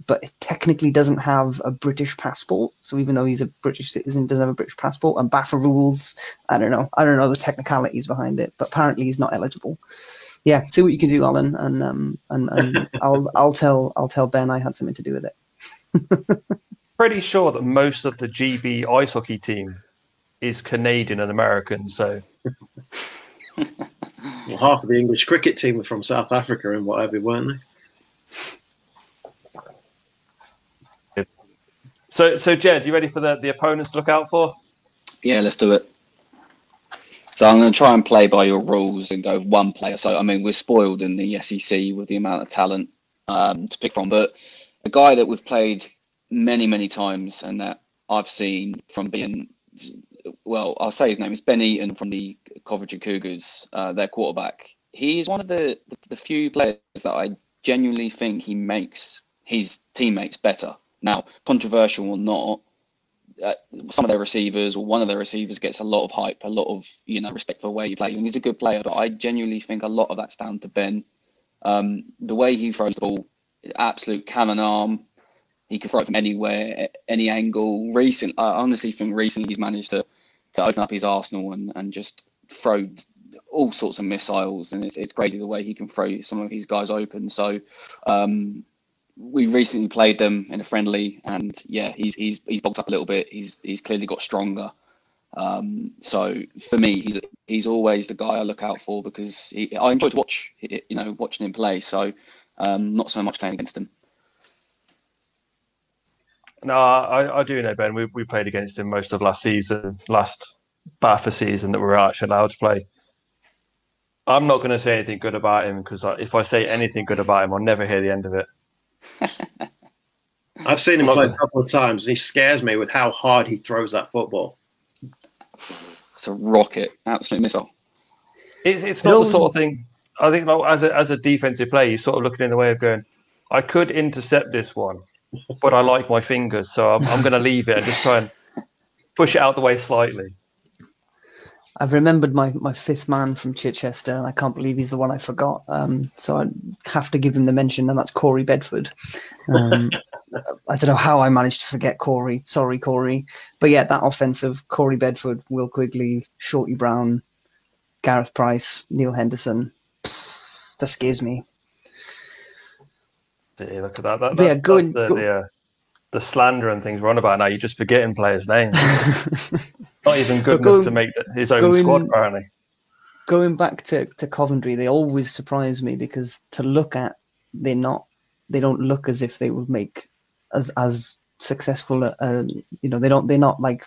but technically doesn't have a British passport. So even though he's a British citizen, doesn't have a British passport, and BAFA rules. I don't know. I don't know the technicalities behind it, but apparently he's not eligible. Yeah, see what you can do, Alan, and um, and, and I'll I'll tell I'll tell Ben I had something to do with it. Pretty sure that most of the GB ice hockey team is Canadian and American, so. well, half of the English cricket team were from South Africa and whatever, weren't they? So, so Jed, you ready for the, the opponents to look out for? Yeah, let's do it. So I'm going to try and play by your rules and go one player. So I mean, we're spoiled in the SEC with the amount of talent um, to pick from, but a guy that we've played many, many times and that I've seen from being, well, I'll say his name is Ben Eaton from the Coventry Cougars, uh, their quarterback. He is one of the, the, the few players that I genuinely think he makes his teammates better. Now, controversial or not, uh, some of their receivers or one of their receivers gets a lot of hype, a lot of you know respect for where he plays, and he's a good player. But I genuinely think a lot of that's down to Ben. Um, the way he throws the ball, absolute cannon arm. He can throw it from anywhere, any angle. Recent, I honestly think recently he's managed to to open up his arsenal and, and just throw all sorts of missiles, and it's, it's crazy the way he can throw some of his guys open. So um, we recently played them in a friendly, and yeah, he's he's he's bulked up a little bit. He's he's clearly got stronger. Um, so for me, he's he's always the guy I look out for because he, I enjoy to watch you know watching him play. So um, not so much playing against him. No, I, I do know Ben. We we played against him most of last season, last BAFA season that we were actually allowed to play. I'm not going to say anything good about him because if I say anything good about him, I'll never hear the end of it. I've seen him play a couple of times, and he scares me with how hard he throws that football. It's a rocket, absolute missile. It's, it's not the sort of thing. I think like, as a as a defensive player, you're sort of looking in the way of going, I could intercept this one, but I like my fingers, so I'm, I'm going to leave it and just try and push it out the way slightly. I've remembered my, my fifth man from Chichester, and I can't believe he's the one I forgot. Um, so I have to give him the mention, and that's Corey Bedford. Um, I don't know how I managed to forget Corey. Sorry, Corey. But yeah, that offensive Corey Bedford, Will Quigley, Shorty Brown, Gareth Price, Neil Henderson. That scares me. Yeah, look at that. that that's, yeah, going, that's the, go, the, uh, the slander and things we're on about now. You're just forgetting players' names. Not even good going, enough to make his own going, squad, apparently. Going back to, to Coventry, they always surprise me because to look at, they're not, they don't look as if they would make as as successful. Uh, you know, they don't. They're not like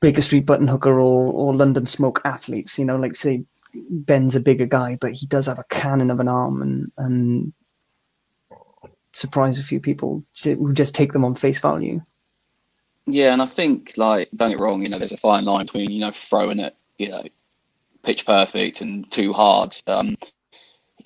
Baker Street button hooker or or London smoke athletes. You know, like say Ben's a bigger guy, but he does have a cannon of an arm and and surprise a few people who just take them on face value. Yeah, and I think like don't get wrong, you know, there's a fine line between you know throwing it, you know, pitch perfect and too hard. Um,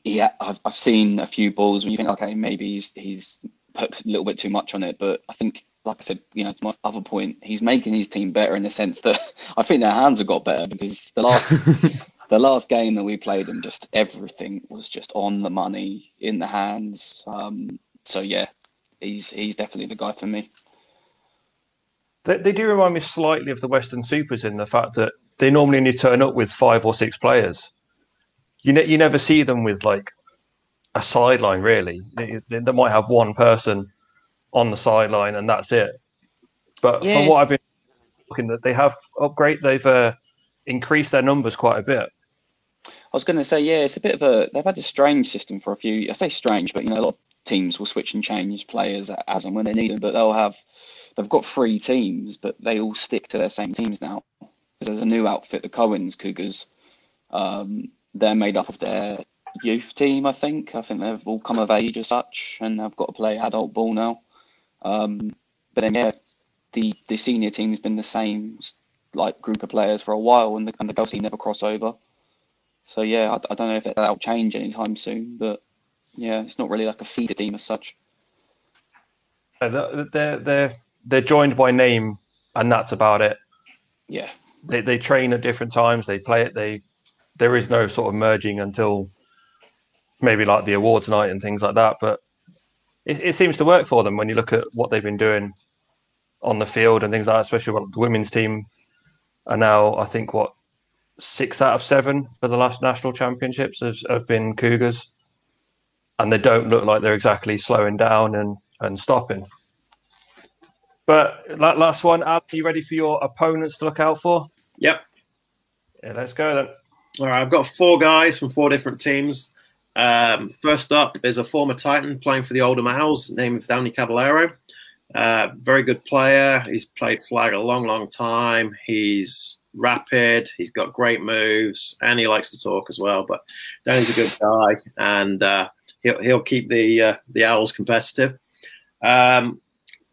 yeah, I've I've seen a few balls when you think, okay, maybe he's he's put a little bit too much on it, but I think, like I said, you know, to my other point, he's making his team better in the sense that I think their hands have got better because the last the last game that we played and just everything was just on the money in the hands. Um, so yeah, he's he's definitely the guy for me. They, they do remind me slightly of the Western Supers in the fact that they normally only turn up with five or six players. You ne- you never see them with like a sideline really. They, they, they, might have one person on the sideline and that's it. But yes. from what I've been looking at, they have upgrade. They've uh, increased their numbers quite a bit. I was going to say, yeah, it's a bit of a. They've had a strange system for a few. I say strange, but you know, a lot of teams will switch and change players as and when they need them. But they'll have they've got three teams, but they all stick to their same teams now. Because there's a new outfit, the Cohen's Cougars. Um, they're made up of their youth team, I think. I think they've all come of age as such, and they've got to play adult ball now. Um, but then, yeah, the the senior team has been the same like group of players for a while, and the and the girls team never cross over. So yeah, I, I don't know if that'll change anytime soon, but yeah, it's not really like a feeder team as such. Uh, they're they're they're, they're joined by name, and that's about it. Yeah, they they train at different times. They play it. They there is no sort of merging until maybe like the awards night and things like that. But it, it seems to work for them when you look at what they've been doing on the field and things like that. Especially the women's team are now, I think, what six out of seven for the last national championships have, have been Cougars, and they don't look like they're exactly slowing down and and stopping. But that last one, Al, are you ready for your opponents to look out for? Yep. Yeah, let's go then. All right, I've got four guys from four different teams. Um, first up is a former Titan playing for the Oldham Owls named Danny Caballero. Uh, very good player. He's played flag a long, long time. He's rapid. He's got great moves, and he likes to talk as well. But Danny's a good guy, and uh, he'll he'll keep the uh, the Owls competitive. Um,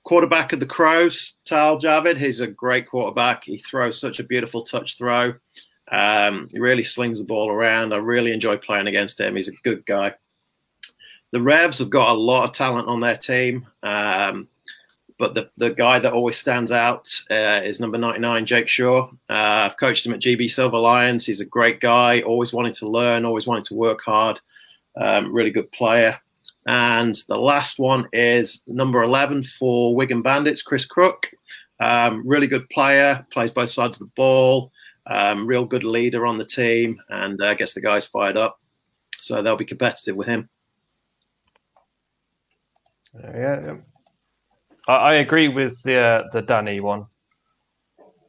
quarterback of the Crows, Tal Javid. He's a great quarterback. He throws such a beautiful touch throw. Um, he really slings the ball around. I really enjoy playing against him. He's a good guy. The Revs have got a lot of talent on their team. Um, but the, the guy that always stands out uh, is number 99, Jake Shaw. Uh, I've coached him at GB Silver Lions. He's a great guy, always wanting to learn, always wanting to work hard. Um, really good player. And the last one is number 11 for Wigan Bandits, Chris Crook. Um, really good player, plays both sides of the ball, um, real good leader on the team, and uh, gets the guys fired up. So they'll be competitive with him. Yeah, I, I agree with the uh, the Danny one.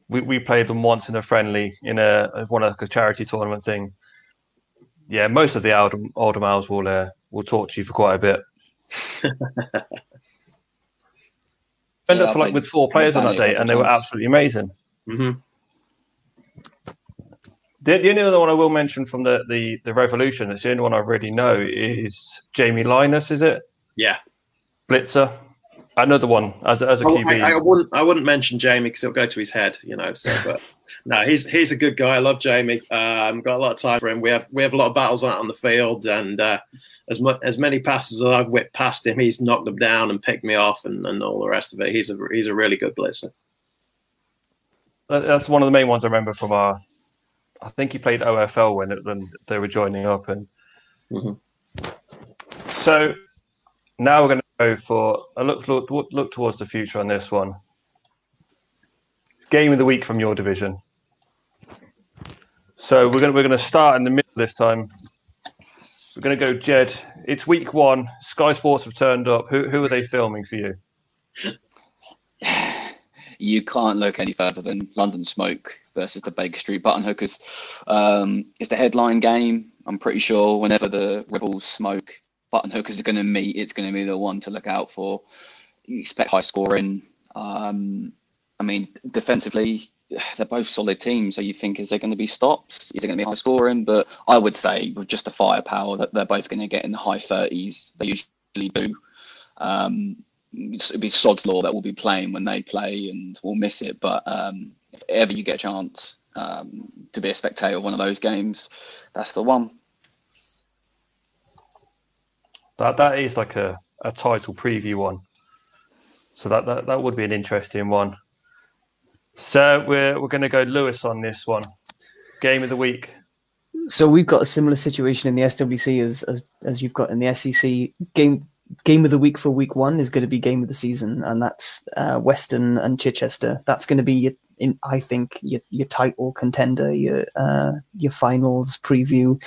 We we played them once in a friendly in a one of a charity tournament thing. Yeah, most of the older older males will uh, will talk to you for quite a bit. End Yeah, up for like with four players on that day, and they were absolutely amazing. hmm The, the only other one I will mention from the, the, the Revolution, it's the only one I really know, is Jamie Linus, is it? Yeah. Blitzer. Another one as, a- as a I, QB. I, I wouldn't. I wouldn't mention Jamie because it'll go to his head, you know. So, but no, he's he's a good guy. I love Jamie. Um, got a lot of time for him. We have we have a lot of battles out on the field, and uh, as much as many passes as I've whipped past him, he's knocked them down and picked me off, and, and all the rest of it. He's a he's a really good blitzer. That's one of the main ones I remember from our. I think he played OFL when, it, when they were joining up, and Mhm. so now we're going to go for a look, look look towards the future on this one. Game of the week from your division. So we're going to, we're going to start in the middle this time. We're going to go Jed. It's week one. Sky Sports have turned up. Who who are they filming for you? you can't look any further than London Smoke versus the Baker Street Button Hookers. Um, it's the headline game. I'm pretty sure whenever the Rebels Smoke Button Hookers are going to meet, it's going to be the one to look out for. You expect high scoring. Um, I mean, defensively, they're both solid teams. So you think, is there going to be stops? Is it going to be high scoring? But I would say with just the firepower that they're both going to get in the high 30s, they usually do. Um, it'd be Sod's Law that will be playing when they play and we'll miss it. But um, if ever you get a chance um, to be a spectator of one of those games, that's the one. That that is like a, a title preview one. So that, that that would be an interesting one. So we're we're going to go Lewis on this one. Game of the week. So we've got a similar situation in the SWC as as, as you've got in the SEC. Game game of the week for week one is going to be game of the season, and that's uh, Western and Chichester. That's going to be, your, in, I think, your your title contender, your uh, your finals preview.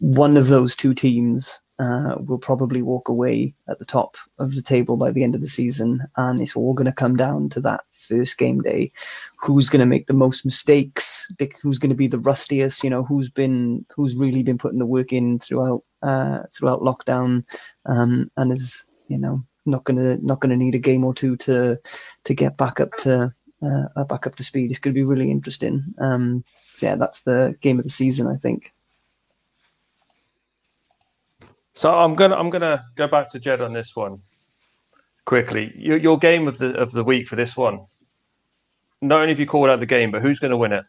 One of those two teams uh, will probably walk away at the top of the table by the end of the season, and it's all going to come down to that first game day. Who's going to make the most mistakes? Who's going to be the rustiest? You know, who's been who's really been putting the work in throughout uh, throughout lockdown, um, and is you know not gonna not gonna need a game or two to to get back up to uh, back up to speed. It's going to be really interesting. Um, so yeah, that's the game of the season, I think. So I'm gonna I'm gonna go back to Jed on this one quickly. Your, your game of the of the week for this one. Not only have you called out the game, but who's going to win it?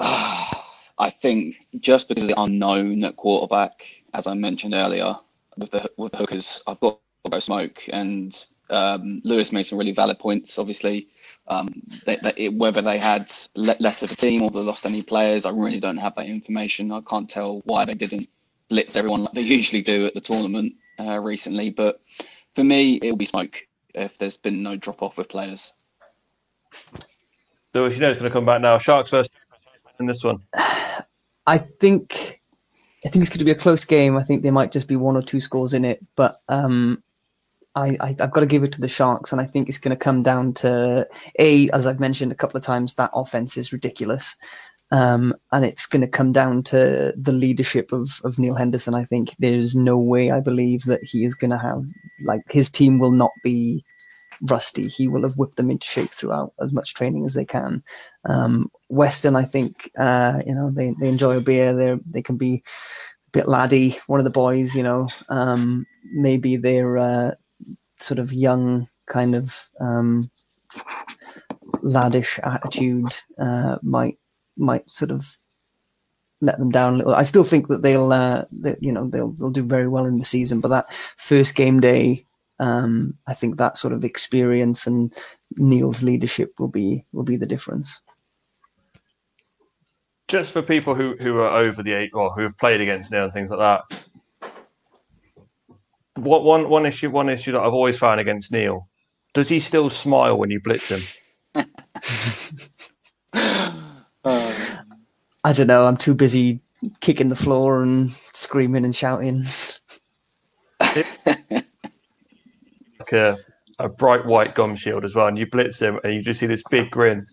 I think just because of the unknown at quarterback, as I mentioned earlier, with the with the hookers, I've got smoke, and um, Lewis made some really valid points. Obviously, um, they, they, whether they had le- less of a team or they lost any players, I really don't have that information. I can't tell why they didn't blitz everyone like they usually do at the tournament uh, recently. But for me, it will be smoke if there's been no drop off with players. Lewis, you know it's going to come back now. Sharks first in this one. I think I think it's going to be a close game. I think there might just be one or two scores in it, but um, I, I have got to give it to the Sharks, and I think it's going to come down to a as I've mentioned a couple of times that offense is ridiculous, um, and it's going to come down to the leadership of of Neil Henderson. I think there's no way I believe that he is going to have like his team will not be rusty. He will have whipped them into shape throughout as much training as they can. Um, Western, I think, uh, you know, they, they enjoy a beer. They they can be a bit laddie. One of the boys, you know, um, maybe they're uh, sort of young, kind of um, laddish attitude uh, might might sort of let them down a little. I still think that they'll, uh, that, you know, they'll they'll do very well in the season. But that first game day, um, I think that sort of experience and Neil's leadership will be will be the difference. Just for people who, who are over the eight or who have played against Neil and things like that. What one one issue one issue that I've always found against Neil, does he still smile when you blitz him? Um, I don't know. I'm too busy kicking the floor and screaming and shouting. like a, a bright white gum shield as well, and you blitz him, and you just see this big grin,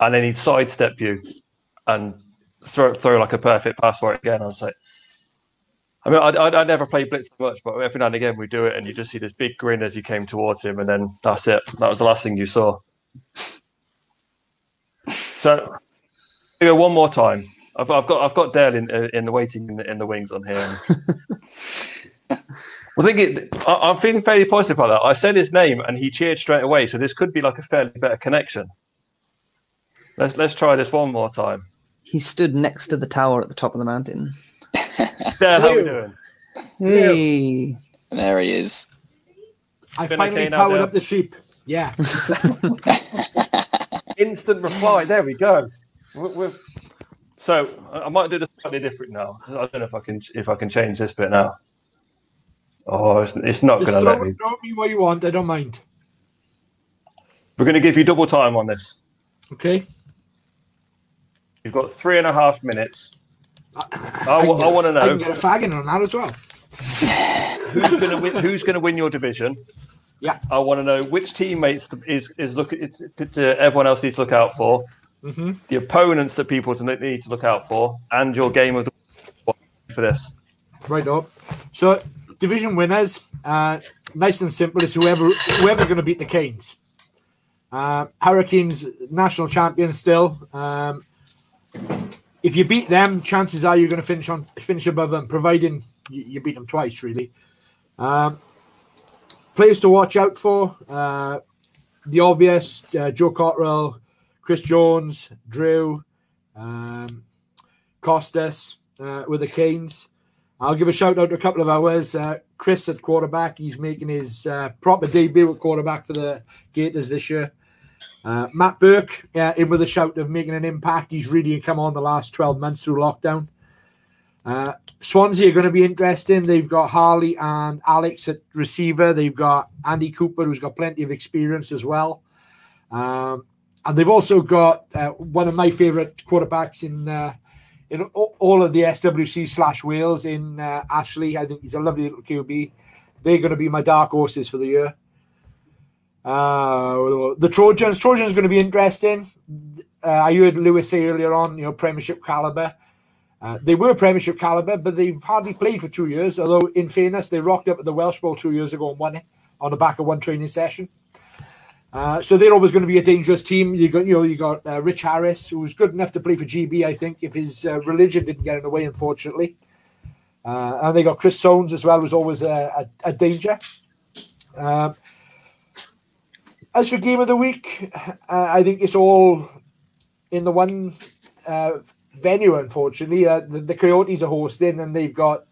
and then he'd sidestep you and throw throw like a perfect pass for it again. I was like, I mean, I, I, I never played blitz much, but every now and again we do it, and you just see this big grin as you came towards him, and then that's it. That was the last thing you saw. So, we go one more time. I've, I've got I've got Dale in uh, in the waiting in the, in the wings on here. I think it, I, am feeling fairly positive about that. I said his name and he cheered straight away, so this could be like a fairly better connection. Let's let's try this one more time. He stood next to the tower at the top of the mountain. Dale, how we doing? Hey, There he is. I Been finally okay now, powered Dale? up the sheep. Yeah. Instant reply. There we go. We're, we're- so I I might do this slightly different now. I don't know if I can if I can change this bit now. Oh, it's, it's not going to let me. throw me what you want. I don't mind. We're going to give you double time on this. Okay. You've got three and a half minutes. I, can wa- get want to know. I know can get a fag in on that as well. who's going to win. Who's going to win your division? Yeah. I want to know which teammates is is look. It's, it's, uh, everyone else needs to look out for. Hmm The opponents that people need to look out for, and your game of the for this. Right up. So division winners, uh, nice and simple. It's whoever whoever going to beat the Canes. Uh, Hurricanes national champions still. Um, if you beat them, chances are you're going to finish on finish above them, providing you, you beat them twice. Really. Um, players to watch out for: uh, the obvious uh, Joe Cottrell, Chris Jones, Drew, um, Costas uh, with the Canes. I'll give a shout out to a couple of ours. Uh, Chris at quarterback, he's making his uh, proper debut at quarterback for the Gators this year. Uh, Matt Burke uh, in with a shout of making an impact. He's really come on the last 12 months through lockdown. Uh, Swansea are going to be interesting. They've got Harley and Alex at receiver. They've got Andy Cooper, who's got plenty of experience as well. Um, and they've also got uh, one of my favourite quarterbacks in uh, in all of the SWC slash Wales in uh, Ashley. I think he's a lovely little QB. They're going to be my dark horses for the year. Uh, the Trojans, Trojans are going to be interesting. Uh, I heard Lewis say earlier on, you know, Premiership caliber. Uh, they were Premiership caliber, but they've hardly played for two years. Although, in fairness, they rocked up at the Welsh Bowl two years ago and won it on the back of one training session. Uh, so they're always going to be a dangerous team. You got, you know, you got uh, Rich Harris, who was good enough to play for GB, I think, if his uh, religion didn't get in the way, unfortunately. Uh, and they got Chris Soanes as well, who's always a, a, a danger. Um, as for game of the week, uh, I think it's all in the one uh, venue. Unfortunately, the, the Coyotes are hosting, and they've got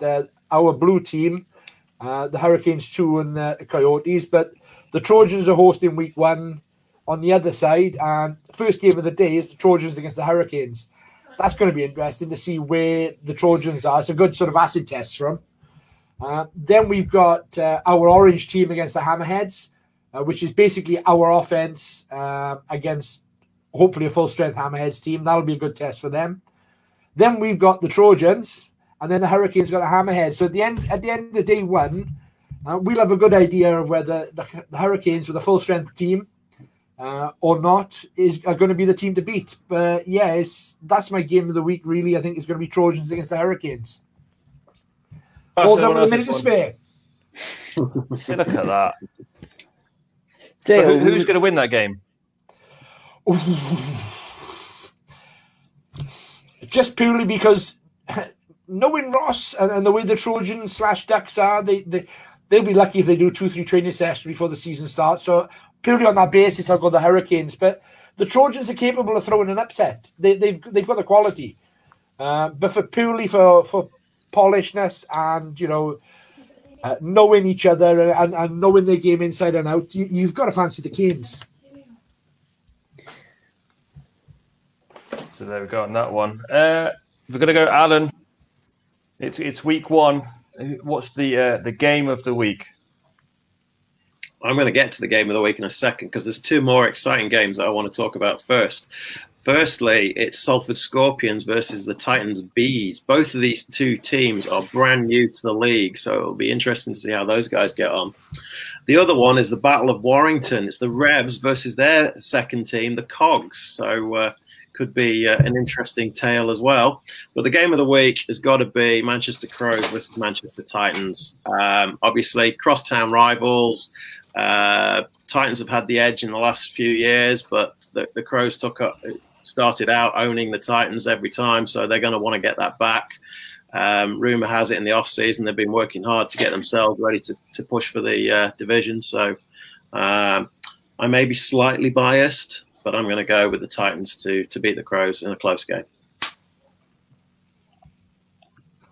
our blue team, the Hurricanes two, and the Coyotes. But The Trojans are hosting week one on the other side, and first game of the day is the Trojans against the Hurricanes. That's going to be interesting to see where the Trojans are. It's a good sort of acid test for them. Uh, then we've got uh, our orange team against the Hammerheads, uh, which is basically our offense um, against hopefully a full strength Hammerheads team. That'll be a good test for them. Then we've got the Trojans, and then the Hurricanes got the Hammerheads. So at the end, at the end of day one, uh, we'll have a good idea of whether the, the Hurricanes with a full strength team uh, or not is are going to be the team to beat. But yeah, that's my game of the week. Really, I think it's going to be Trojans against the Hurricanes. All done with a minute to spare. See, look at that. Dale, who, who's going to win that game? Just purely because knowing Ross and, and, the way the Trojans slash Ducks are, they, they they'll be lucky if they do two three training sessions before the season starts. So purely on that basis, I'll go the Hurricanes. But the Trojans are capable of throwing an upset. They, have they've, they've got the quality. Uh, but for purely for for polishness and you know uh, knowing each other and, and knowing their game inside and out, you, have got to fancy the Canes. So there we go on that one. Uh, we're going to go, Alan. It's it's week one. What's the uh, the game of the week? I'm going to get to the game of the week in a second because there's two more exciting games that I want to talk about first. Firstly, it's Salford Scorpions versus the Titans Bees. Both of these two teams are brand new to the league, so it'll be interesting to see how those guys get on. The other one is the Battle of Warrington. It's the Revs versus their second team, the Cogs. So uh, could be uh, an interesting tale as well. But the game of the week has got to be Manchester Crows versus Manchester Titans. Um, obviously, crosstown rivals. Uh, Titans have had the edge in the last few years, but the, the Crows took up started out owning the Titans every time, so they're going to want to get that back. Um, rumor has it in the off season they've been working hard to get themselves ready to, to push for the uh, division. So um, I may be slightly biased, but I'm going to go with the Titans to to beat the Crows in a close game.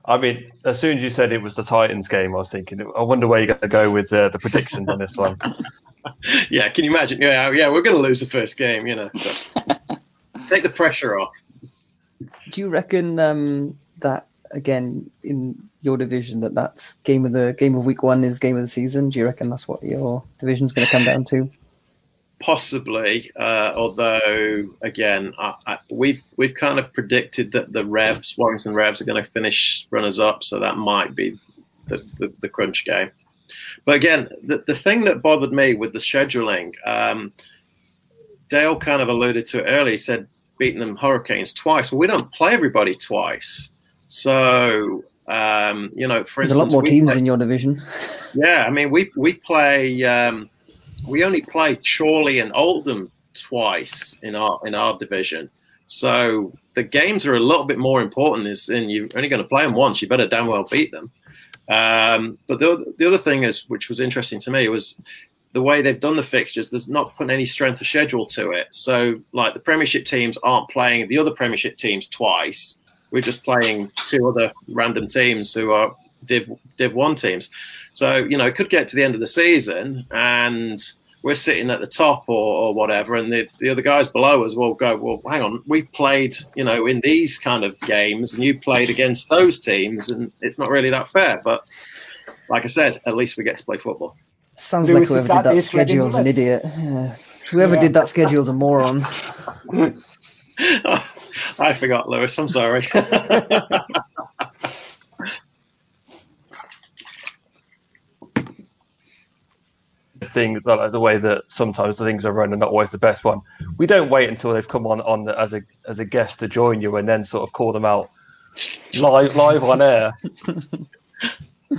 I mean, as soon as you said it was the Titans game, I was thinking, I wonder where you're going to go with uh, the predictions on this one. yeah, can you imagine? Yeah, yeah, we're going to lose the first game, you know. So. take the pressure off. Do you reckon um, that again in your division that that's game of the game of week one is game of the season? Do you reckon that's what your division's going to come down to? Possibly, uh, although again, I, I, we've we've kind of predicted that the Revs, Warrington Revs, are going to finish runners up, so that might be the, the, the crunch game. But again, the, the thing that bothered me with the scheduling, um, Dale kind of alluded to it earlier. He said beating them Hurricanes twice. Well, we don't play everybody twice. So, um, you know, for There's instance, a lot more teams play, in your division. Yeah, I mean, we we play. Um, we only play Chorley and Oldham twice in our in our division. So the games are a little bit more important. Is in you're only going to play them once. You better damn well beat them. Um, but the, the other thing is, which was interesting to me, was the way they've done the fixtures, there's not put any strength of schedule to it. So, like the Premiership teams aren't playing the other Premiership teams twice. We're just playing two other random teams who are Div Div One teams. So, you know, it could get to the end of the season and we're sitting at the top or, or whatever, and the, the other guys below us will go, well, hang on, we played, you know, in these kind of games, and you played against those teams, and it's not really that fair. But like I said, at least we get to play football. Sounds Lewis like whoever did that schedule is an idiot. Yeah. Whoever yeah. did that schedule is a moron. I forgot, Lewis. I'm sorry. thing like the way that sometimes the things are run are not always the best one. We don't wait until they've come on on the, as a as a guest to join you and then sort of call them out live live on air.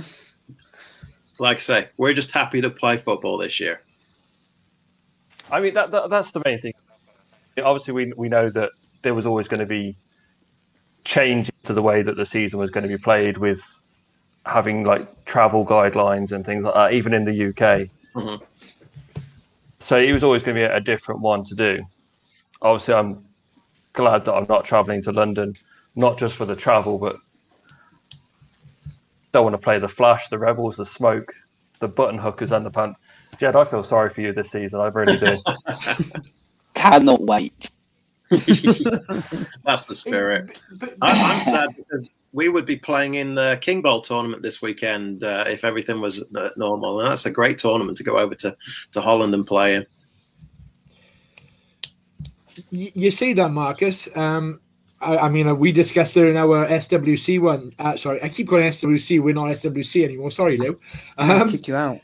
like I say, we're just happy to play football this year. I mean, that, that that's the main thing. Obviously, we we know that there was always going to be change to the way that the season was going to be played with having like travel guidelines and things like that, even in the UK. Mm-hmm. So it was always going to be a, a different one to do. Obviously, I'm glad that I'm not traveling to London, not just for the travel, but don't want to play the Flash, the Rebels, the Smoke, the Button Hookers, and the Pan- Jed, I feel sorry for you this season. I really do. Cannot wait. That's the spirit. But- I, I'm sad because we would be playing in the King Bowl tournament this weekend uh, if everything was uh, normal, and that's a great tournament to go over to, to Holland and play in. you, you see that, Marcus. Um, I, I mean, uh, we discussed it in our SWC one. Uh, sorry, I keep calling SWC. We're not SWC anymore. Sorry, Lou. Um, Kick you out.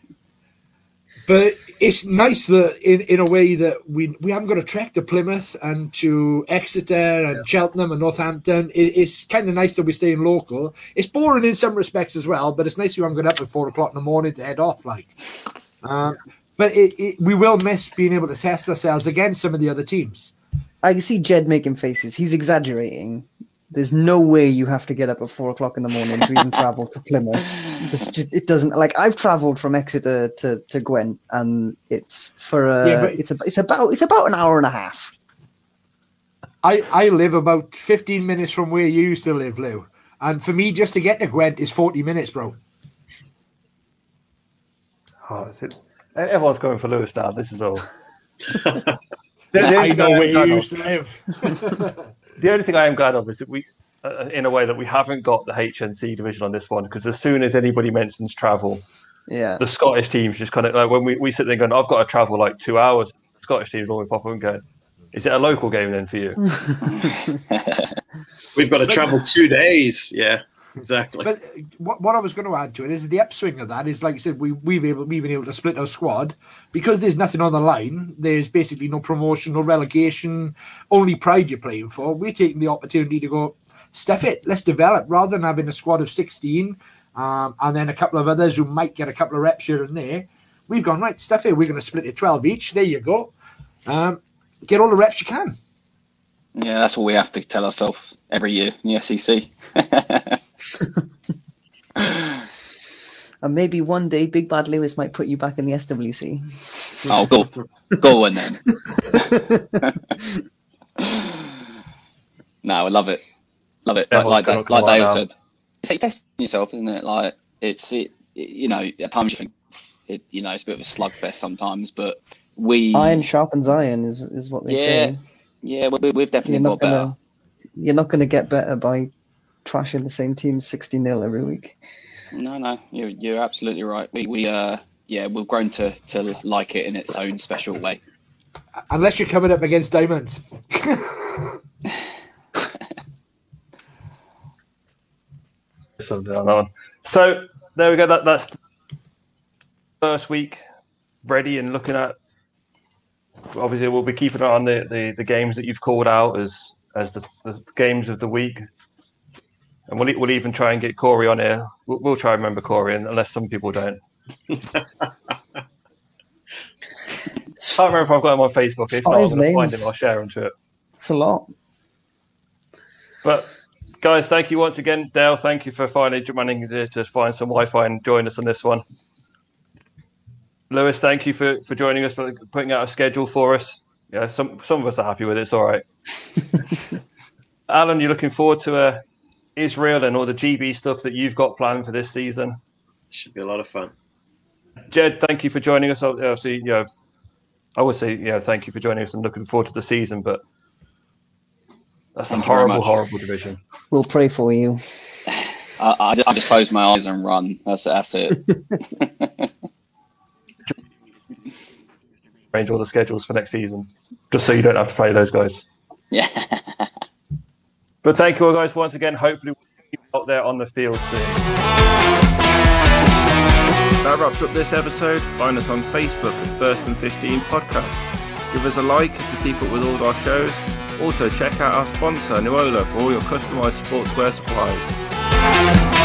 But it's nice that in, in a way that we we haven't got a trek to Plymouth and to Exeter and Cheltenham and Northampton. It, it's kind of nice that we're staying local. It's boring in some respects as well, but it's nice you haven't got up at four o'clock in the morning to head off. Like, um, but it, it, we will miss being able to test ourselves against some of the other teams. I can see Jed making faces. He's exaggerating. There's no way you have to get up at four o'clock in the morning to even travel to Plymouth. This just it doesn't like I've travelled from Exeter to, to Gwent and it's for a Yeah, it's a, it's about it's about an hour and a half. I, I live about 15 minutes from where you used to live, Lou. And for me, just to get to Gwent is 40 minutes, bro. Oh, is it- Everyone's going for Lewis now. This is all. The- the I know where you used to live. The only thing I am glad of is that we, uh, in a way, that we haven't got the HNC division on this one because as soon as anybody mentions travel, Yeah. the Scottish teams just kind of like when we, we sit there going, I've got to travel like two hours. The Scottish teams always pop up and go, Is it a local game then for you? We've got to travel two days. Yeah, exactly. But uh, what, what I was going to add to it is the upswing of that is, like you said, we, we've, able, we've been able to split our squad because there's nothing on the line. There's basically no promotion, no relegation, only pride you're playing for. We're taking the opportunity to go, stuff it, let's develop rather than having a squad of 16 um, and then a couple of others who might get a couple of reps here and there. We've gone, right, stuff it, we're going to split it 12 each. There you go. Um, get all the reps you can. Yeah, that's what we have to tell ourselves every year in the SEC. And maybe one day Big Bad Lewis might put you back in the SWC. oh, go, go on then. no, I love it, love it. Like, Everyone's like that, come like right Dale said, it's like testing yourself, isn't it? Like it's it, it- you know, at times you think it, you know, it's a bit of a slugfest sometimes, but we, Iron sharpens iron is is what they Yeah, say. yeah, we, we've definitely You're got not better. gonna you're not gonna get better by trashing the same team sixty 0 every week. No, no, you're you're absolutely right. We we uh yeah, we've grown to to like it in its own special way. Unless you're coming up against diamonds. Something on that one. So there we go. That that's first week ready and looking at. Obviously, we'll be keeping an eye on the, the, the games that you've called out as as the, the games of the week, and we'll we'll even try and get Corey on here. We'll, we'll try and remember Corey, unless some people don't. I can't remember if I've got him on Facebook. If not, I'm going to find him. I'll share him to it. It's a lot. But guys, thank you once again, Dale. Thank you for finally managing to, to find some Wi-Fi and join us on this one. Lewis, thank you for, for joining us for putting out a schedule for us. Yeah, some some of us are happy with it. It's all right. Alan, you're looking forward to uh, Israel and all the GB stuff that you've got planned for this season. Should be a lot of fun. Jed, thank you for joining us. Obviously, you know, I would say, yeah, thank you for joining us and looking forward to the season. But that's Thank a horrible, horrible division. We'll pray for you. I, I, just, I just close my eyes and run. That's that's it. Arrange all the schedules for next season, just so you don't have to play those guys. yeah. But thank you all, guys, once again. Hopefully, we'll see you out there on the field soon. That wraps up this episode. Find us on Facebook at First and 15 Podcast. Give us a like to keep up with all our shows. Also, check out our sponsor, Nuola, for all your customized sportswear supplies.